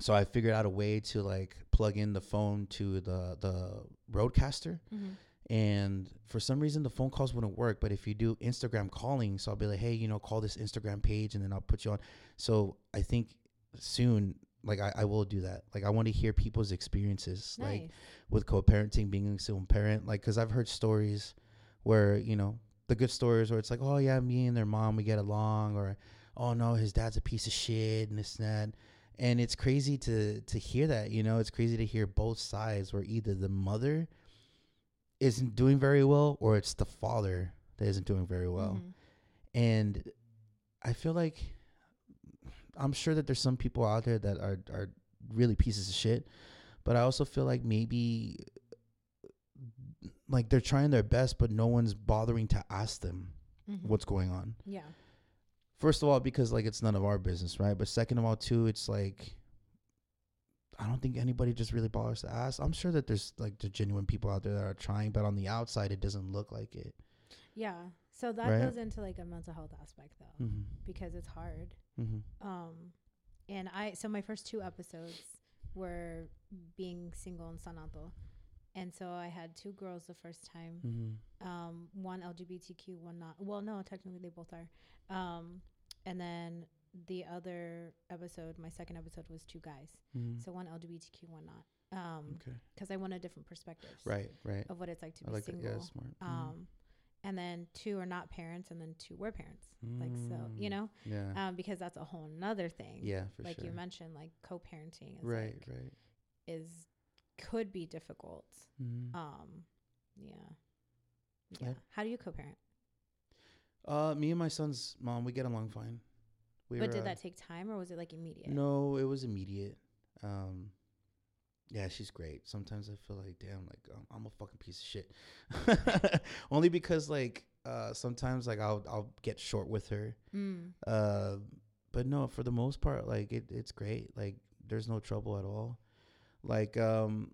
so I figured out a way to like plug in the phone to the the RODECaster Mhm. and for some reason the phone calls wouldn't work but if you do instagram calling so i'll be like hey you know call this instagram page and then i'll put you on so i think soon like i, I will do that like i want to hear people's experiences like with co-parenting being a single parent like because i've heard stories where you know the good stories where it's like oh yeah me and their mom we get along or oh no his dad's a piece of shit and this and that. And it's crazy to to hear that you know? It's crazy to hear both sides where either the mother isn't doing very well or it's the father that isn't doing very well. Mhm. and i feel like i'm sure that there's some people out there that are are really pieces of shit but i also feel like maybe like they're trying their best but no one's bothering to ask them Mhm. what's going on Yeah. first of all because like it's none of our business right but second of all too it's like i don't think anybody just really bothers to ask i'm sure that there's like the genuine people out there that are trying but on the outside it doesn't look like it Yeah. So that Right. goes into like a mental health aspect though, mm-hmm. because it's hard. Mm-hmm. Um, and I so my first two episodes were being single in San Anto, and so I had two girls the first time. Mm-hmm. Um, one LGBTQ, one not. Well, no, technically they both are. Um, and then the other episode, my second episode, was two guys. Mm-hmm. So one LGBTQ, one not. Um, okay because I wanted different perspectives, right right of what it's like to i be like that yeah smart. Um, and then two are not parents, and then two were parents. Like so, you Mm, know, yeah um, because that's a whole nother thing. yeah for like sure you mentioned, like co-parenting is right like, right is could be difficult. mm-hmm. Um, yeah, yeah. Yeah. How do you co-parent? uh me and my son's mom we get along fine we but were, did uh, that take time, or was it like immediate? No, it was immediate. Um, yeah, she's great. Sometimes I feel like, damn, like um, I'm a fucking piece of shit. Only because like uh, sometimes like I'll I'll get short with her. Mm. Uh, but no, for the most part, like it, it's great. Like there's no trouble at all. Like um,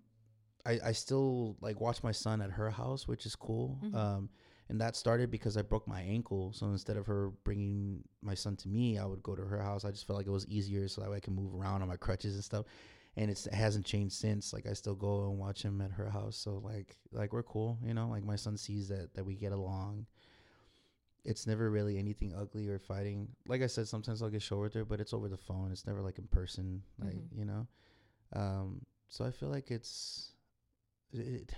I I still like watch my son at her house, which is cool. Mhm. Um, and that started because I broke my ankle. So instead of her bringing my son to me, I would go to her house. I just felt like it was easier, so that way I can move around on my crutches and stuff. And it's, it hasn't changed since. Like I still go and watch him at her house. So like like we're cool, you know. Like my son sees that that we get along. It's never really anything ugly or fighting. Like I said, sometimes I'll get short with her, but it's over the phone. It's never like in person, like Mhm. you know. Um, so I feel like it's it,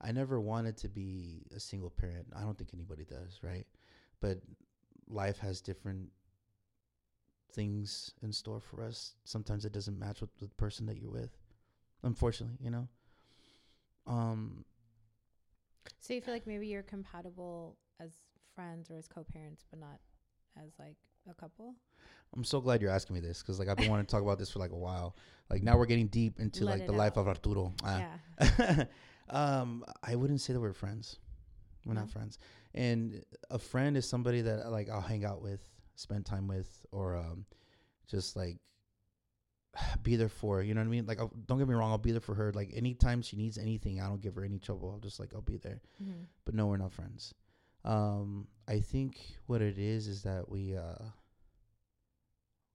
I never wanted to be a single parent. I don't think anybody does, right? But life has different things in store for us. Sometimes it doesn't match with the person that you're with. Unfortunately, you know. Um So you feel like maybe you're compatible as friends or as co-parents, but not as like a couple. I'm so glad you're asking me this cuz like I've been wanting to talk about this for like a while. Like now we're getting deep into Let like the life of Arturo. Ah. Yeah. um, I wouldn't say that we're friends. We're No? not friends. And a friend is somebody that like I'll hang out with, spend time with, or um, just like be there for. You know what I mean? Like, I'll, don't get me wrong, I'll be there for her. Like anytime she needs anything, I don't give her any trouble. I'll just like I'll be there. Mm-hmm. But no, we're not friends. Um, I think what it is is that we uh,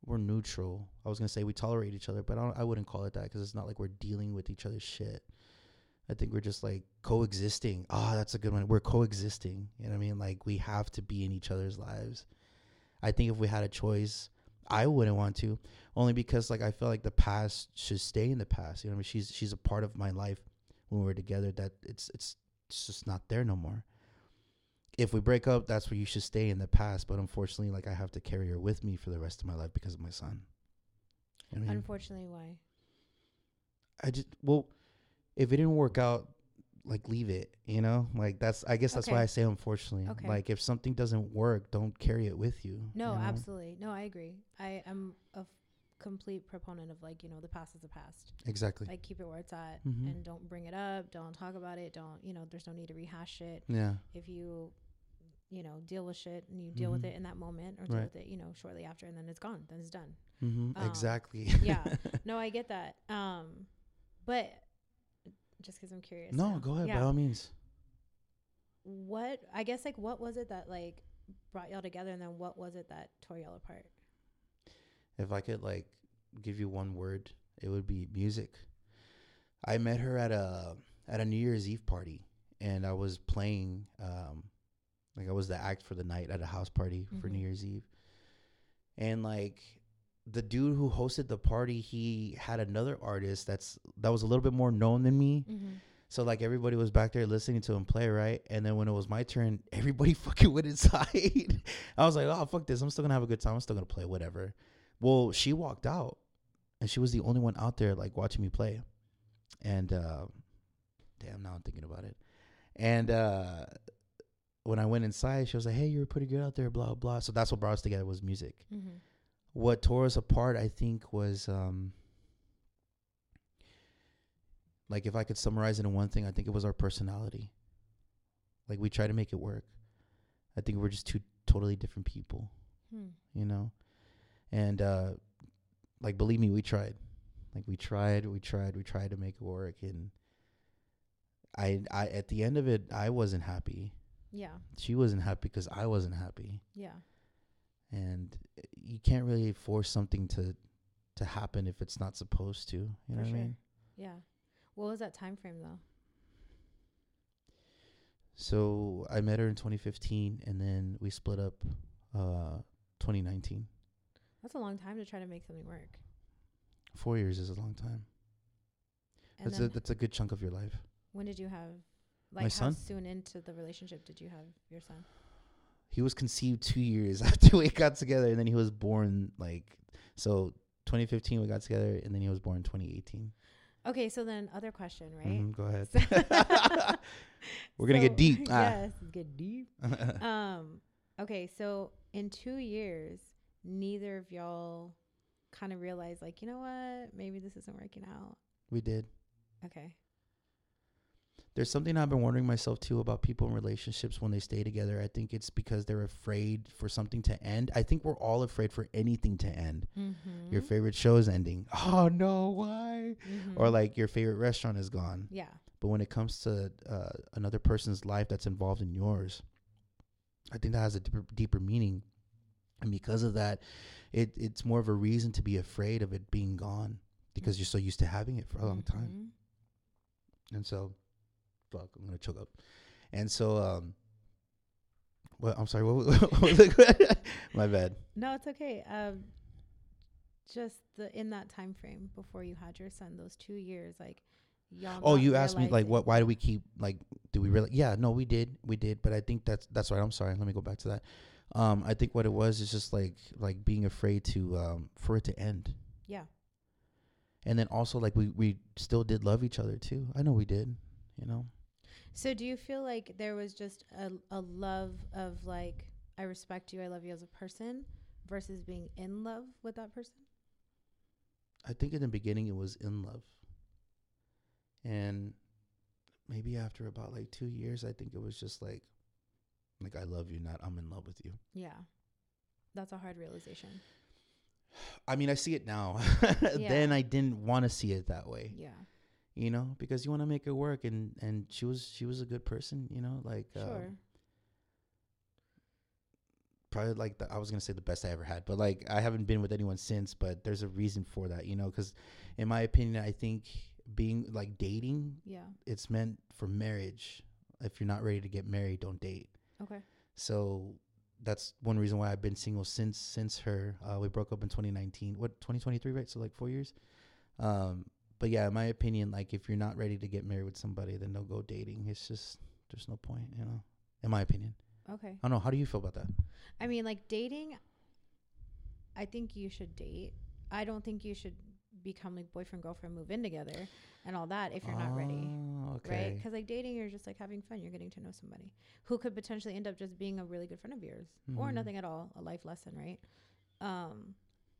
we're neutral. I was gonna say we tolerate each other, but I, I wouldn't call it that because it's not like we're dealing with each other's shit. I think we're just like coexisting. Ah, that's a good one. We're coexisting. You know what I mean? Like we have to be in each other's lives. I think if we had a choice, I wouldn't want to, only because like I feel like the past should stay in the past. You know what I mean? She's she's a part of my life when we were together. That it's it's it's just not there no more. If we break up, that's where you should stay in the past. But unfortunately, like I have to carry her with me for the rest of my life because of my son. I mean, Unfortunately, why? I just well, if it didn't work out, like leave it. You know, like that's. I guess that's why I say unfortunately. Okay. Like if something doesn't work, don't carry it with you. No, you know? absolutely. No, I agree. I am a f- complete proponent of like, you know, the past is the past. Exactly. Like keep it where it's at Mhm. and don't bring it up, don't talk about it, don't, you know, there's no need to rehash it. yeah. If you you know, deal with shit and you deal with Mhm. it in that moment or deal Right. with it, you know, shortly after and then it's gone. Then it's done. Mm-hmm. Um, exactly. yeah. No, I get that. Um but just cuz I'm curious. no, now. go ahead. Yeah. By all means. what I guess like what was it that like brought y'all together and then what was it that tore y'all apart? If I could like give you one word, it would be music. I met her at a at a New Year's Eve party, and I was playing um, like I was the act for the night at a house party for New Mhm. Year's Eve, and like the dude who hosted the party, he had another artist that's that was a little bit more known than me. Mm-hmm. So like everybody was back there listening to him play, right? And then when it was my turn, everybody fucking went inside. I was like, oh fuck this, I'm still gonna have a good time. I'm still gonna play whatever. Well, she walked out, and she was the only one out there like watching me play. And uh, damn, now I'm thinking about it. And uh, when I went inside, she was like, "Hey, you were pretty good out there." Blah blah. So that's what brought us together was music. Mm-hmm. What tore us apart, I think, was um, like if I could summarize it in one thing, I think it was our personality. Like we try to make it work. I think we're just two totally different people, Hmm. you know. And uh like believe me, we tried. Like we tried, we tried, we tried to make it work and I I at the end of it I wasn't happy. Yeah. She wasn't happy because I wasn't happy. Yeah. And uh, you can't really force something to to happen if it's not supposed to. You know For what sure. I mean? Yeah. What was that time frame though? So I met her in 2015, and then we split up uh 2019. That's a long time to try to make something work. Four years is a long time. And That's a that's a good chunk of your life. when did you have My like how son? soon into the relationship did you have your son? He was conceived two years after we got together, and then he was born like so. 2015 we got together, and then he was born 2018. Okay, so then other question, right? Mhm, go ahead. So- We're gonna get deep. Ah. Yes, get deep. um, okay, so in two years, neither of y'all kind of realized, like, you know what, maybe this isn't working out. we did. Okay. There's something I've been wondering myself too about people in relationships when they stay together. I think it's because they're afraid for something to end. I think we're all afraid for anything to end. Mm-hmm. Your favorite show is ending. Oh no, why? Or like your favorite restaurant is gone. yeah, But when it comes to uh, another person's life that's involved in yours, I think that has a deeper, deeper meaning. And because of that, it it's more of a reason to be afraid of it being gone because you're so used to having it for a long time. Mhm. And so, fuck, I'm gonna choke up. And so, um, well, I'm sorry. What, what was it? My bad. No, it's okay. Um, just the in that time frame before you had your son, those two years, like y'all. Oh, you asked me like, what? Why do we keep like? Do we really? Yeah, no, we did, we did. But I think that's that's right. I'm sorry. Let me go back to that. Um, I think what it was is just like like being afraid to um for it to end. Yeah. And then also like we we still did love each other too. I know we did. You know. So do you feel like there was just a a love of like I respect you, I love you as a person, versus being in love with that person? I think in the beginning it was in love. And maybe after about like two years, I think it was just like, like I love you, not I'm in love with you. Yeah, that's a hard realization. I mean, I see it now. Yeah. then I didn't want to see it that way, Yeah, you know, because you want to make it work. And and she was she was a good person, you know, like uh, sure. probably like the, I was gonna say the best I ever had, but like I haven't been with anyone since. But there's a reason for that, you know, because in my opinion, I think being like dating Yeah. it's meant for marriage. If you're not ready to get married, don't date. Okay. So that's one reason why I've been single since since her. Uh, we broke up in 2019. What 2023, right? So like four years. Um, but yeah, in my opinion, like if you're not ready to get married with somebody, then don't go dating. It's just there's no point, you know. In my opinion. Okay. I don't know. How do you feel about that? I mean, like dating, I think you should date. I don't think you should become like boyfriend, girlfriend, move in together and all that if you're not ready. Oh, Right? Because like dating, you're just like having fun. You're getting to know somebody who could potentially end up just being a really good friend of yours or Mhm. nothing at all, a life lesson, right? Um,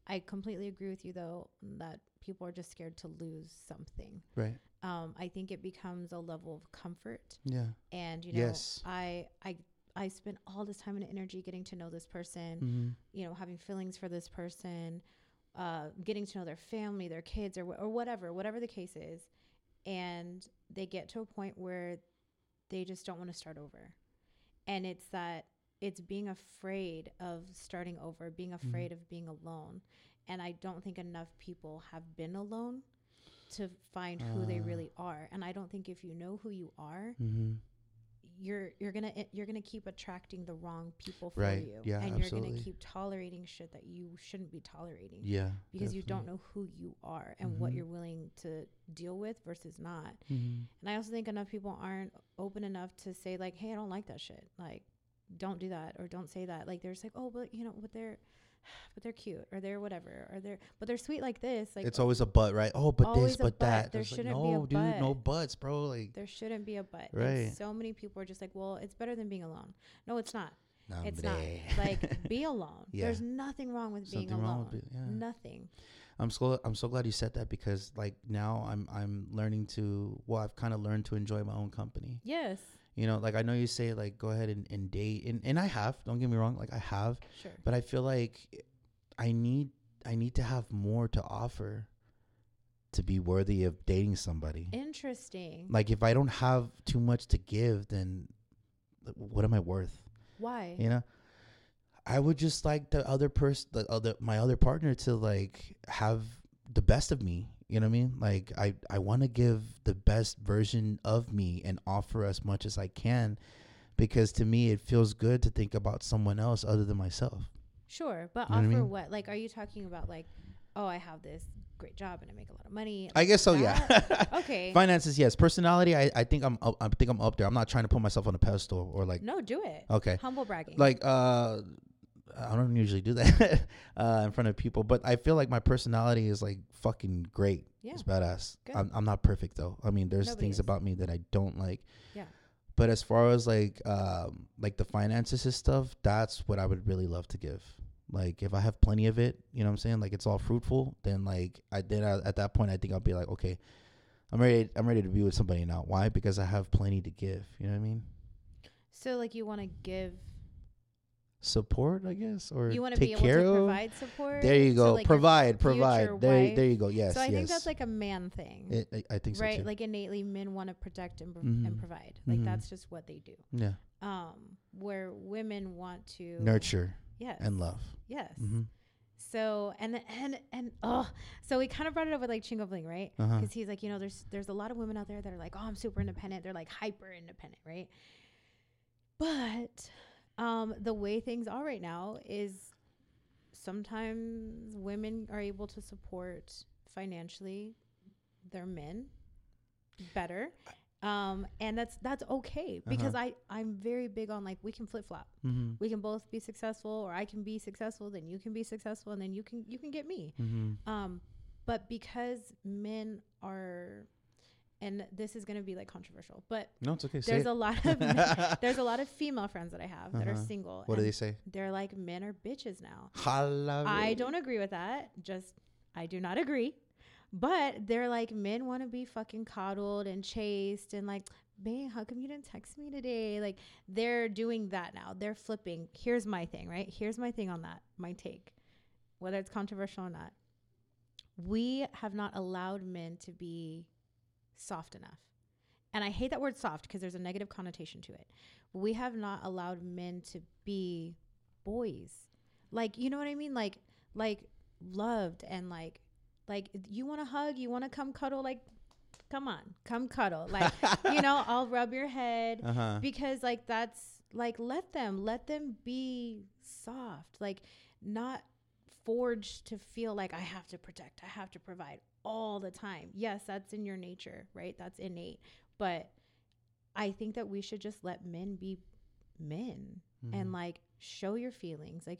I completely agree with you though that people are just scared to lose something. Right. Um, I think it becomes a level of comfort Yeah. and you know Yes. i i i spent all this time and energy getting to know this person Mm-hmm. you know having feelings for this person uh getting to know their family their kids or wh- or whatever whatever the case is and they get to a point where they just don't want to start over and it's that it's being afraid of starting over being afraid of being alone and i don't think enough people have been alone to find who they Ah. really are and i don't think if you know who you are Mm-hmm. you're you're gonna you're gonna keep attracting the wrong people for Right. you Yeah, and you're gonna keep tolerating shit that you shouldn't be tolerating Yeah. because you don't know who you are and what you're willing to deal with versus not Mm-hmm. and i also think enough people aren't open enough to say like hey i don't like that shit like don't do that or don't say that like they're just like oh but you know but they're but they're cute or they're whatever or they're but they're sweet like this like it's always a but, right? Oh, but this, but but. that. There There's shouldn't be a no, dude, no but. buts, bro. Like, there shouldn't be a but Right. and so many people are just like well it's better than being alone no it's not it's not like be alone. Yeah. There's nothing wrong with being Something wrong alone. with it, yeah. Nothing. I'm so I'm so glad you said that because like now I'm I'm learning to well I've kind of learned to enjoy my own company. Yes. You know, like I know you say like go ahead and, and date and, and I have, don't get me wrong, like I have, Sure. but I feel like I need I need to have more to offer to be worthy of dating somebody. Interesting. Like if I don't have too much to give, then what am I worth? Why? You know, I would just like the other person, the other my other partner to like have the best of me. You know what I mean? Like I I want to give the best version of me and offer as much as I can, because to me it feels good to think about someone else other than myself. Sure, but You know what I offer mean? what? Like, are you talking about like, oh, I have this great job and I make a lot of money? I guess so. Yeah. Okay. Finances, yes. Personality, I, I think I'm up, I think I'm up there. I'm not trying to put myself on a pedestal or like No, do it. okay. Humble bragging. like uh I don't usually do that uh in front of people, but I feel like my personality is like fucking great. Yeah. It's badass. I'm I'm not perfect though. I mean, there's Nobody things is. about me that I don't like. Yeah. But as far as like um like the finances and stuff, that's what I would really love to give. Like if I have plenty of it, you know what I'm saying? Like it's all fruitful, then like I then I, at that point I think I'll be like, okay, I'm ready I'm ready to be with somebody now. Why? Because I have plenty to give. You know what I mean? so, like, you want to give, Support, I guess, or you want to take be able care to of. provide support. There you So, go. like, provide, provide. There, wife. there you go. Yes, So I yes. think that's like a man thing. It, I, I think so right too. like innately men want to protect and, Mhm. and provide like Mhm. that's just what they do yeah, um where women want to nurture yes and love. yes hmm so and and and oh so we kind of brought it up with like Chingo Bling right Uh-huh. because he's like you know there's there's a lot of women out there that are like oh i'm super independent they're like hyper independent right but um the way things are right now is sometimes women are able to support financially their men better. Um and that's that's okay because i i'm very big on like we can flip-flop. Hmm we can both be successful or i can be successful then you can be successful and then you can you can get me. Hmm um but because men are and this is going to be like controversial but No, it's okay. There's a lot of men- there's a lot of female friends that i have that are Uh-huh. single what do they say? they're like men are bitches now Holla, I don't agree with that. Just I do not agree. But they're like men want to be fucking coddled and chased and like, babe, how come you didn't text me today? Like they're doing that now. They're flipping. Here's my thing, right? Here's my thing on that. My take, whether it's controversial or not. We have not allowed men to be soft enough. And I hate that word soft because there's a negative connotation to it. We have not allowed men to be boys. Like, you know what I mean? Like like loved and like like you want to hug, you want to come cuddle like come on, come cuddle. Like, you know, I'll rub your head Uh huh. because like that's like let them let them be soft like not forged to feel like i have to protect i have to provide all the time yes that's in your nature right that's innate but i think that we should just let men be men Mhm. and like show your feelings. Like,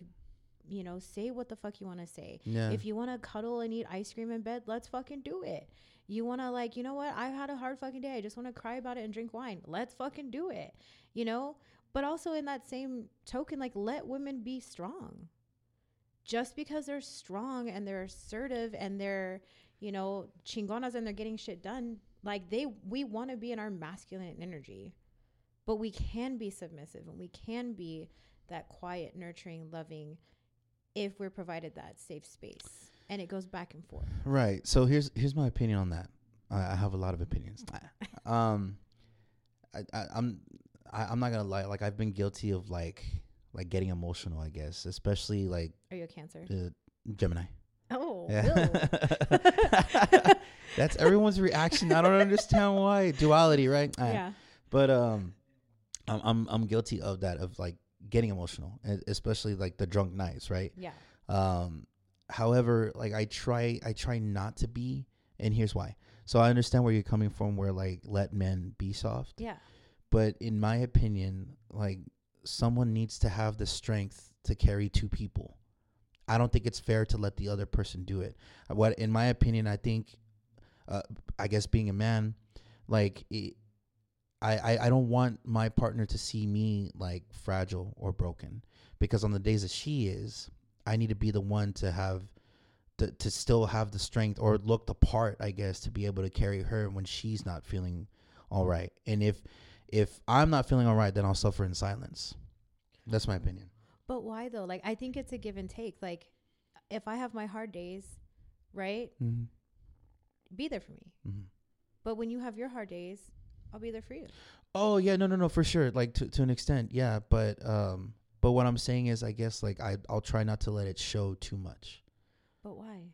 you know, say what the fuck you want to say. yeah. If you want to cuddle and eat ice cream in bed, let's fucking do it. You want to like, you know what? I've had a hard fucking day. I just want to cry about it and drink wine. Let's fucking do it. You know? But also in that same token, like let women be strong. Just because they're strong and they're assertive and they're, you know, chingonas and they're getting shit done, like they we want to be in our masculine energy. But we can be submissive and we can be that quiet, nurturing, loving if we're provided that safe space. And it goes back and forth. Right. So here's here's my opinion on that. I, I have a lot of opinions. um, I, I I'm I, I'm not gonna lie. Like I've been guilty of like like getting emotional. I guess, especially like Are you a cancer? uh, Gemini. Oh, Yeah. That's everyone's reaction. I don't understand why duality, right? Ah. yeah. But um, I'm I'm I'm guilty of that of like getting emotional, especially like the drunk nights, right? Yeah. Um, however, like I try, I try not to be, and here's why. So I understand where you're coming from, where like let men be soft, Yeah. but in my opinion, like someone needs to have the strength to carry two people. I don't think it's fair to let the other person do it. What, in my opinion, I think, uh, I guess being a man, like it, I, I I don't want my partner to see me like fragile or broken because on the days that she is, I need to be the one to have to, to still have the strength or look the part, I guess, to be able to carry her when she's not feeling all right. And if if I'm not feeling all right, then I'll suffer in silence. That's my opinion. But why though? Like I think it's a give and take. Like if I have my hard days, right? Mm-hmm. Be there for me. Mm-hmm. But when you have your hard days, I'll be there for you. Oh yeah, no, no, no, for sure. Like to to an extent, yeah. But um, but what I'm saying is, I guess like I I'll try not to let it show too much. But why?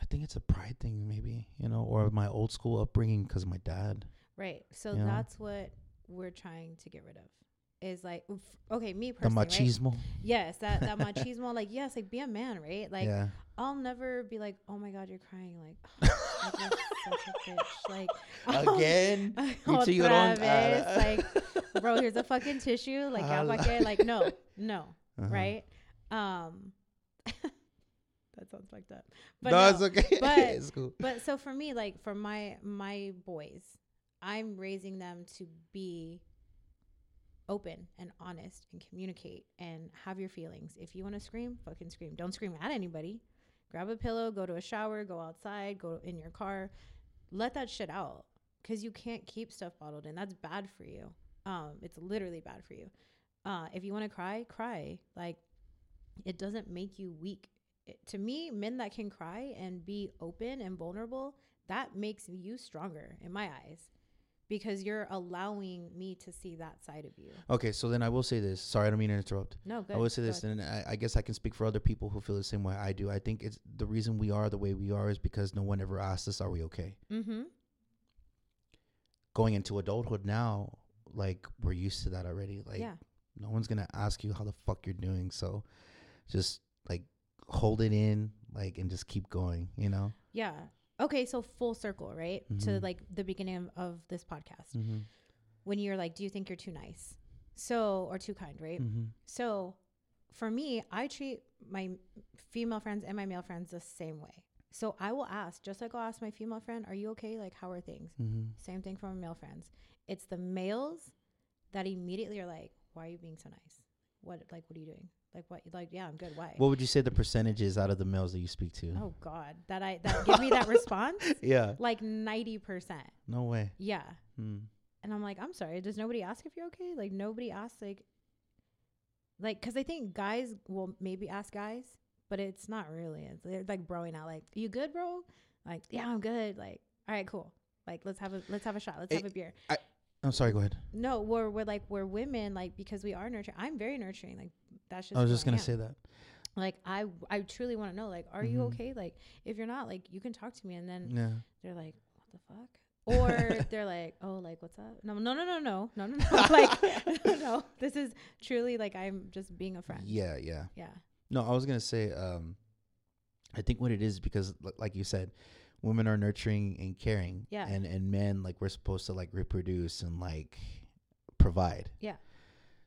I think it's a pride thing, maybe you know, or my old school upbringing because my dad. Right. So that's what we're trying to get rid of. Is like okay, me The personally. right? machismo. Yes, that that machismo. Like yes, like be a man, right? Like yeah. I'll never be like, oh my god, you're crying. Like, like you're such a. Like Again. otra Chillón. vez, Ah. like, bro, here's a fucking tissue. Like, ya Hala. pa' qué? like, no, no, Uh-huh. right? Um, that sounds fucked up. But no, no, it's okay. but- it's cool. But so for me, like for my my boys, I'm raising them to be open and honest and communicate and have your feelings. If you want to scream, fucking scream. Don't scream at anybody. Grab a pillow, go to a shower, go outside, go in your car. Let that shit out cuz you can't keep stuff bottled in. That's bad for you. Um it's literally bad for you. Uh if you want to cry, cry. Like it doesn't make you weak it- to me, men that can cry and be open and vulnerable, that makes you stronger in my eyes because you're allowing me to see that side of you. Okay, so then I will say this. Sorry, I don't mean to interrupt. No, good. I will say this, ahead. and I, I guess I can speak for other people who feel the same way I do. I think it's the reason we are the way we are is because no one ever asked us, "Are we okay?" Mm-hmm. Going into adulthood now, like we're used to that already. Like yeah. no one's gonna ask you how the fuck you're doing, so just like hold it in, like, and just keep going. You know. Yeah. Okay, so full circle, right? To Mhm. like the beginning of, of this podcast. Mm-hmm. When you're like, do you think you're too nice? So, or too kind, right? Mm-hmm. So, for me, I treat my female friends and my male friends the same way. So, I will ask, just like I'll ask my female friend, Are you okay? Like, how are things? Mm-hmm. Same thing for my male friends. It's the males that immediately are like, Why are you being so nice? What, like, what are you doing? Like, what? Like, yeah, I'm good. Why? What would you say the percentage is out of the males that you speak to? oh, God. That I, that give me that response? Yeah. Like 90%. No way. Yeah. Mm. And I'm like, I'm sorry. Does nobody ask if you're okay? Like nobody asks like, like, cause I think guys will maybe ask guys, but it's not really. It's they're like broing out. Like, you good, bro? Like, yeah, I'm good. Like, all right, cool. Like, let's have a let's have a shot. Let's have a beer. I, I'm sorry. Go ahead. No, we're we're like we're women. Like because we are nurturing. I'm very nurturing. Like that's just. I was just gonna am. say that. Like I I truly want to know. Like, are you Mhm. okay? Like, if you're not, like, you can talk to me, and then Yeah. they're like, "What the fuck?" Or they're like, "Oh, like what's up?" No, no, no, no, no, no, no, no. like, no. This is truly like I'm just being a friend. Yeah. Yeah. Yeah. No, I was gonna say, um, I think what it is because, li- like you said, women are nurturing and caring, Yeah. and and men like we're supposed to like reproduce and like provide. Yeah.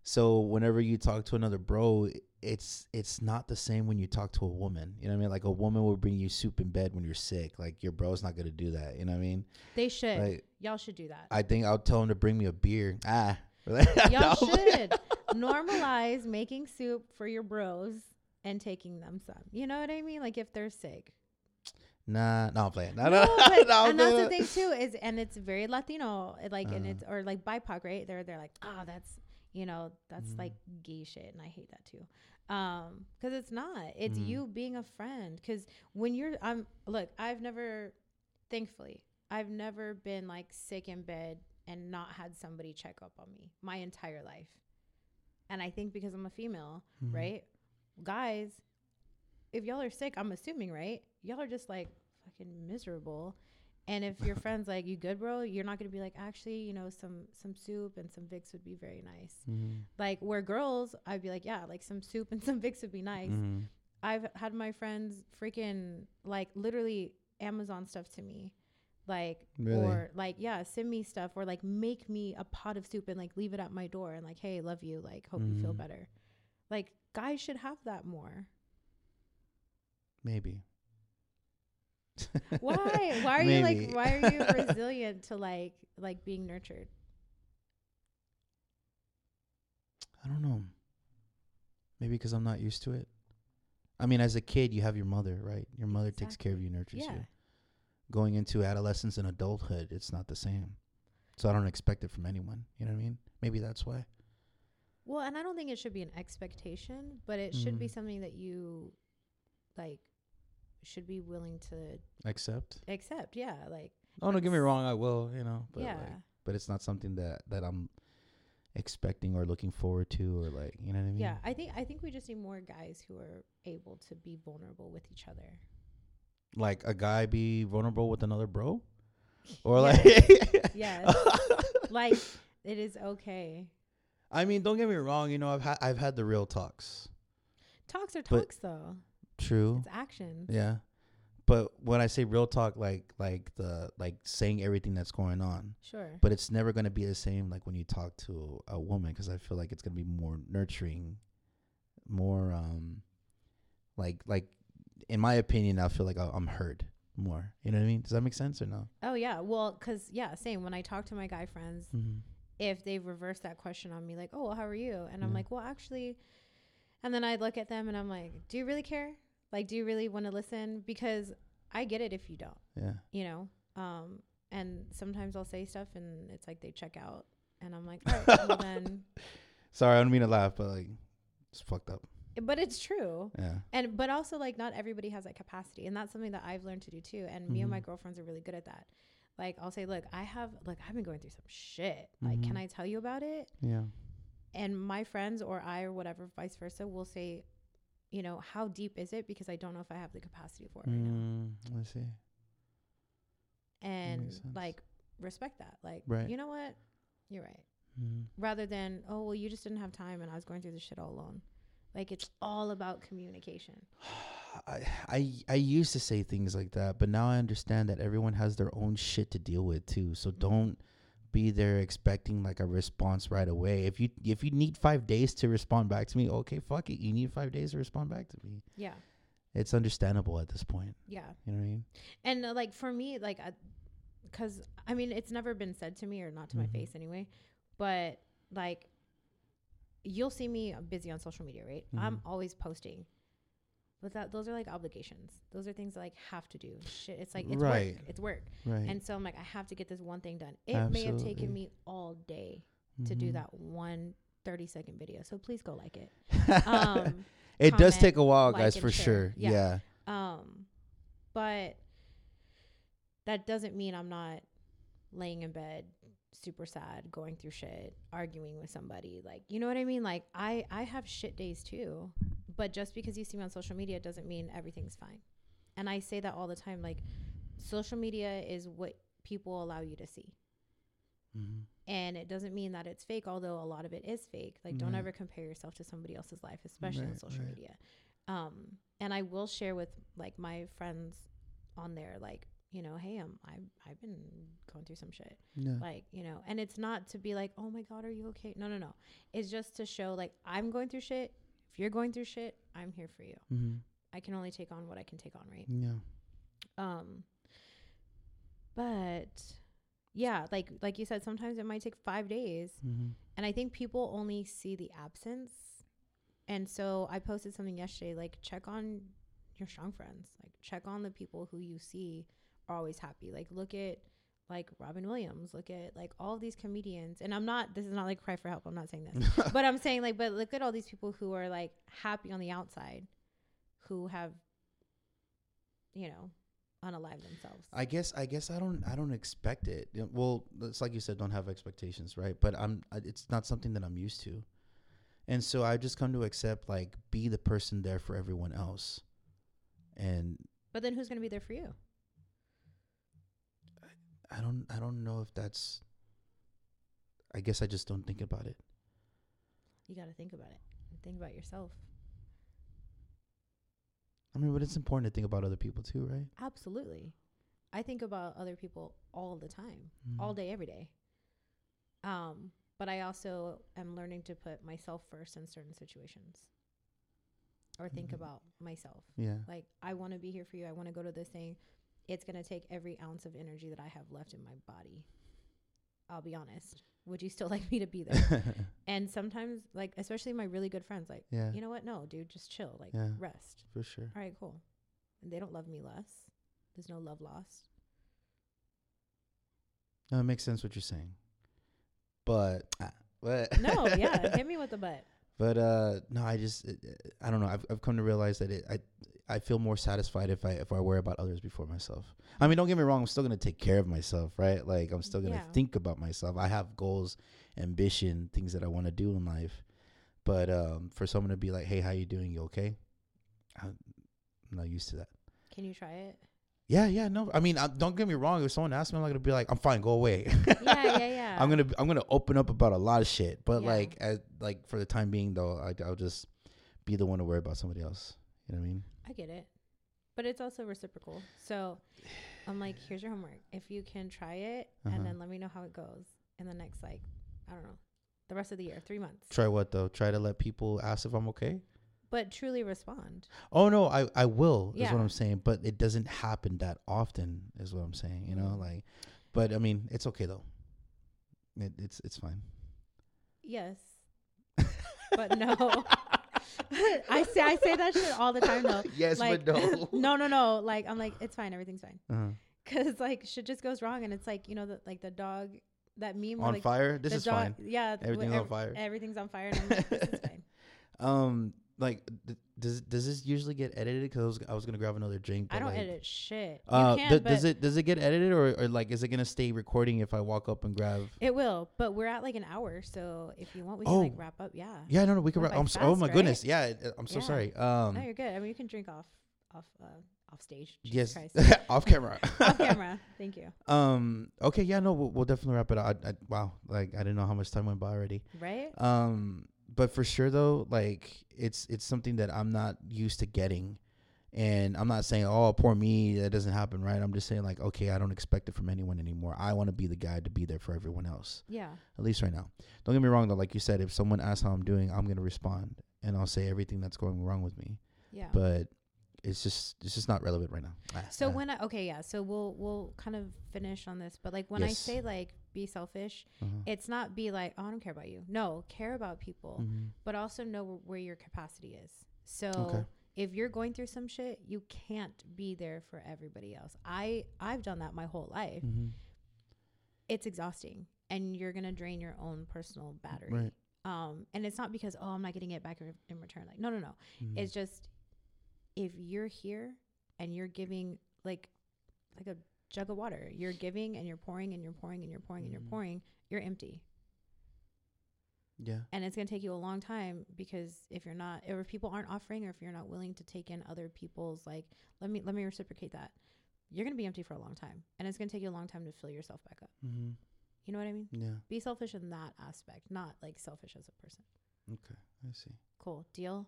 So whenever you talk to another bro, it's it's not the same when you talk to a woman. You know what I mean? Like a woman will bring you soup in bed when you're sick. Like your bro's not gonna do that. You know what I mean? They should. Like Y'all should do that. I think I'll tell him to bring me a beer. Ah. Y'all should normalize making soup for your bros and taking them some. You know what I mean? Like if they're sick. Nah, no, I'm playing. No, No, no, no, and that's the thing too is, and it's very Latino, like, and Uh. it's or like BIPOC, right? They're they're like, oh, that's you know, that's Mm. like gay shit, and I hate that too, um, because it's not. It's Mm. you being a friend. Because when you're, I'm look, I've never, thankfully, I've never been like sick in bed and not had somebody check up on me my entire life, and I think because I'm a female, Mhm. right? Guys, if y'all are sick, I'm assuming, right? Y'all are just like fucking miserable. And if your friend's like, "You good, bro?" You're not gonna be like, "Actually, you know, some some soup and some Vicks would be very nice." Mhm. Like where girls, I'd be like, "Yeah, like some soup and some Vicks would be nice." Mhm. I've had my friends freaking like literally Amazon stuff to me. Like Really? or like yeah, send me stuff or like make me a pot of soup and like leave it at my door and like, hey, love you, like hope you feel Mhm. better. Like guys should have that more. Maybe. Why? Why are you like why are you resilient to like like being nurtured? I don't know. Maybe because I'm not used to it. I mean, as a kid, you have your mother, right? Your mother takes care of you, nurtures Yeah. you. Going into adolescence and adulthood, it's not the same. So I don't expect it from anyone. You know what I mean? Maybe that's why. Well, and I don't think it should be an expectation, but it should be Mhm. something that you like should be willing to Accept. accept. Yeah, like Oh, don't get me wrong. I will. You know. But yeah. Like, but it's not something that that I'm expecting or looking forward to or like you know what I mean. Yeah, I think I think we just need more guys who are able to be vulnerable with each other. Like a guy be vulnerable with another bro, or Yes. like Yes. like it is okay. I mean, don't get me wrong. You know, I've had I've had the real talks. Talks are talks though. True. It's actions. Yeah. But when I say real talk, like like the like saying everything that's going on, Sure. but it's never gonna be the same like when you talk to a woman because I feel like it's gonna be more nurturing, more um, like like in my opinion, I feel like I'm heard more. You know what I mean? Does that make sense or no? Oh yeah. Well, cause yeah, same. When I talk to my guy friends, Mm-hmm. if they reverse that question on me, like, "Oh, well, how are you?" and I'm like, "Well, actually," and then I look at them and I'm like, "Do you really care? Like, do you really want to listen? Because I get it if you don't, Yeah. you know." Um, and sometimes I'll say stuff and it's like they check out, and I'm like, "All right, well then," Sorry, I don't mean to laugh, but like, it's fucked up. but it's true. Yeah. And but also like not everybody has that capacity, and that's something that I've learned to do too. And me and my Mhm. girlfriends are really good at that. Like I'll say, look, I have like I've been going through some shit. Like, can Mhm. I tell you about it? Yeah. And my friends or I or whatever, vice versa, will say, you know, how deep is it? Because I don't know if I have the capacity for it right now. Mm, I see. And like respect that. Like, Right. you know what? You're right. Mm. Rather than, oh well, you just didn't have time, and I was going through this shit all alone. Like it's all about communication. I, I I used to say things like that, but now I understand that everyone has their own shit to deal with too. So don't be there expecting like a response right away. If you if you need five days to respond back to me, okay, fuck it. You need five days to respond back to me. Yeah. It's understandable at this point. Yeah. You know what I mean? And uh, like for me, like, because I mean, it's never been said to me or not to my Mhm. face anyway, but like, you'll see me busy on social media, right? I'm Mhm. always posting, but that those are like obligations. Those are things that I like have to do. Shit, it's like it's Right. work. It's work, Right. and so I'm like, I have to get this one thing done. It may have taken me all day to do Mhm. that one 30 second video. So please go like it. Um, it does take a while, like, guys, for share. sure. Yeah. Yeah. Um, but that doesn't mean I'm not laying in bed super sad, going through shit, arguing with somebody. Like, you know what I mean? Like I I have shit days too. But just because you see me on social media doesn't mean everything's fine. And I say that all the time like social media is what people allow you to see. Mhm. And it doesn't mean that it's fake, although a lot of it is fake. Like, don't Right. ever compare yourself to somebody else's life, especially on Right, social media. Um, and I will share with like my friends on there, like, you know, hey, I'm I've I've been going through some shit. Yeah. Like, you know, and it's not to be like, oh my God, are you okay? No, no, no. It's just to show like I'm going through shit. If you're going through shit, I'm here for you. Mm-hmm. I can only take on what I can take on, right? Yeah. Um but yeah, like like you said, sometimes it might take five days. Mm-hmm. And I think people only see the absence. And so I posted something yesterday, like check on your strong friends. Like check on the people who you see always happy. Like look at like Robin Williams, look at like all these comedians. And I'm not this is not like cry for help. I'm not saying this. but I'm saying like but look at all these people who are like happy on the outside who have you know, unalive themselves. I guess I guess I don't I don't expect it. Well, it's like you said, don't have expectations, right? But I'm it's not something that I'm used to, and so I just come to accept like be the person there for everyone else, and But then who's gonna be there for you? I don't I don't know if that's. I guess I just don't think about it. You gotta think about it. Think about yourself. I mean, but it's important to think about other people too, right? Absolutely. I think about other people all the time, Mm. all day, every day. Um, but I also am learning to put myself first in certain situations or think Mhm. about myself. Yeah. Like, I want to be here for you. I want to go to this thing. It's going to take every ounce of energy that I have left in my body. I'll be honest. Would you still like me to be there? and sometimes, like, especially my really good friends, like, yeah. you know what? No, dude, just chill. Like, Yeah. rest. for sure. All right, cool. And they don't love me less. There's no love lost. No, it makes sense what you're saying, but ah, but No, yeah, hit me with the butt. But uh, no, I just it, it- I don't know. I've I've come to realize that it I I feel more satisfied if I if I worry about others before myself. I mean, don't get me wrong. I'm still gonna take care of myself, right? Like I'm still gonna Yeah. think about myself. I have goals, ambition, things that I want to do in life. But um, for someone to be like, "Hey, how you doing? You okay?" I'm not used to that. Can you try it? Yeah, yeah, no. I mean, I, don't get me wrong. If someone asks me, I'm not gonna be like, "I'm fine, go away." Yeah, yeah, yeah. I'm gonna I'm gonna open up about a lot of shit, but Yeah. like as like for the time being though, I, I'll just be the one to worry about somebody else. You know what I mean? I get it. But it's also reciprocal. So I'm like, here's your homework. If you can try it Uh-huh. and then let me know how it goes in the next like, I don't know, the rest of the year, three months. Try what though? Try to let people ask if I'm okay. But truly respond. Oh no, I I will. Is Yeah. what I'm saying. But it doesn't happen that often. Is what I'm saying. You know, Mm. like, but I mean, it's okay though. It, it's it's fine. Yes. but no. I say I say that shit all the time though. yes, like but no. no, no, no. Like I'm like, it's fine, everything's fine. uh Cause like shit just goes wrong, and it's like you know the like the dog that meme On like, fire. This the is dog, fine. Yeah, Everything's on fire. Everything's on fire, and I'm like, this is fine. Um, like, d- does does this usually get edited? Because I was, I was gonna grab another drink. I don't like, edit shit. Uh, can, does it does it get edited or, or like is it gonna stay recording if I walk up and grab? it will. But we're at like an hour, so if you want, we can like Oh. wrap up. Yeah. Yeah, no, no, we can. Wrap, by so, oh my right? goodness, yeah, I'm so Yeah. sorry. Um, no, you're good. I mean, you can drink off, off, uh, off stage. yes, Jesus Christ. off camera. off camera. Thank you. Um, okay, yeah, no, we'll, we'll definitely wrap it up. I, I, wow, like I didn't know how much time went by already. Right. Um, but for sure though, like it's it's something that I'm not used to getting, and I'm not saying oh poor me that doesn't happen right. I'm just saying like okay, I don't expect it from anyone anymore. I want to be the guy to be there for everyone else. Yeah. at least right now. Don't get me wrong though, like you said, if someone asks how I'm doing, I'm gonna respond and I'll say everything that's going wrong with me. Yeah. But it's just it's just not relevant right now. Ah, So ah. when I okay, yeah. So we'll we'll kind of finish on this, but like when I say like be selfish, Uh-huh. it's not be like oh I don't care about you. No, care about people, Mhm. but also know wh- where your capacity is. So Okay. if you're going through some shit, you can't be there for everybody else. I I've done that my whole life. Mhm. It's exhausting, and you're gonna drain your own personal battery. Right. Um, and it's not because oh I'm not getting it back in return. Like no no no. Mhm. It's just if you're here and you're giving like like a jug of water, you're giving and you're pouring and you're pouring and you're pouring and Mhm. you're pouring, you're empty. yeah. And it's going to take you a long time because if you're not or if people aren't offering or if you're not willing to take in other people's like let me let me reciprocate that. You're going to be empty for a long time and it's going to take you a long time to fill yourself back up. Mm-hmm. You know what I mean? Yeah. Be selfish in that aspect, not like selfish as a person. Okay. I see. Cool. Deal?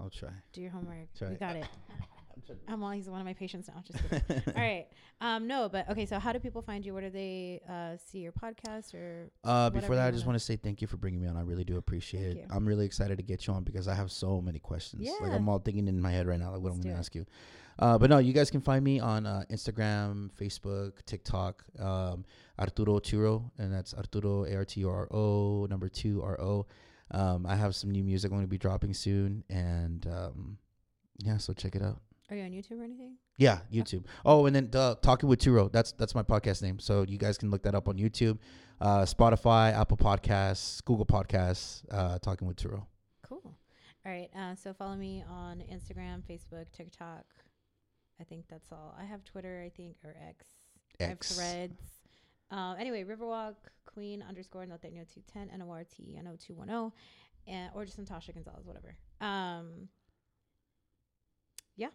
I'll try. Do your homework. Try You it. got it. I'm all he's one of my patients now. Just kidding. all right. Um, no, but okay. So how do people find you? Where do they uh, see your podcast or? Uh, before that, I just wanna- say thank you for bringing me on. I really do appreciate Thank it. you. I'm really excited to get you on because I have so many questions. Yeah. Like I'm all thinking in my head right now, like what Let's I'm going to ask you. Uh, but no, you guys can find me on uh, Instagram, Facebook, TikTok, um, Arturo Churo, and that's Arturo A R T U R O number two R O. Um, I have some new music I'm going to be dropping soon, and um, yeah, so check it out. Are you on YouTube or anything? Yeah, YouTube. Oh, and then uh, talking with Turo. That's that's my podcast name. So you guys can look that up on YouTube, uh, Spotify, Apple Podcasts, Google Podcasts. Uh, talking with Turo. Cool. All right. Uh, so follow me on Instagram, Facebook, TikTok. I think that's all. I have Twitter, I think, or X. I have X. Threads. Um, anyway, Riverwalk Queen underscore Norteño two ten N O R T E N O two one zero, and or just Natasha Gonzalez, whatever. Um, yeah.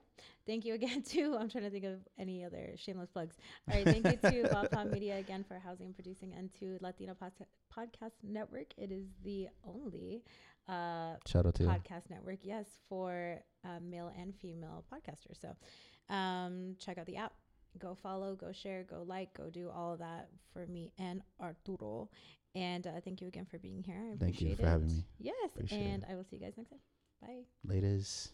Thank you again too. I'm trying to think of any other shameless plugs. All right. Thank you to Bob Pod Media again for housing and producing, and to Latino Pod- Podcast Network. It is the only uh, Shout out to you. podcast network yes for uh, male and female podcasters so um, check out the app go follow go share go like go do all of that for me and arturo and uh, thank you again for being here I Thank you for having me. yes Appreciate and it. i will see you guys next time bye Ladies.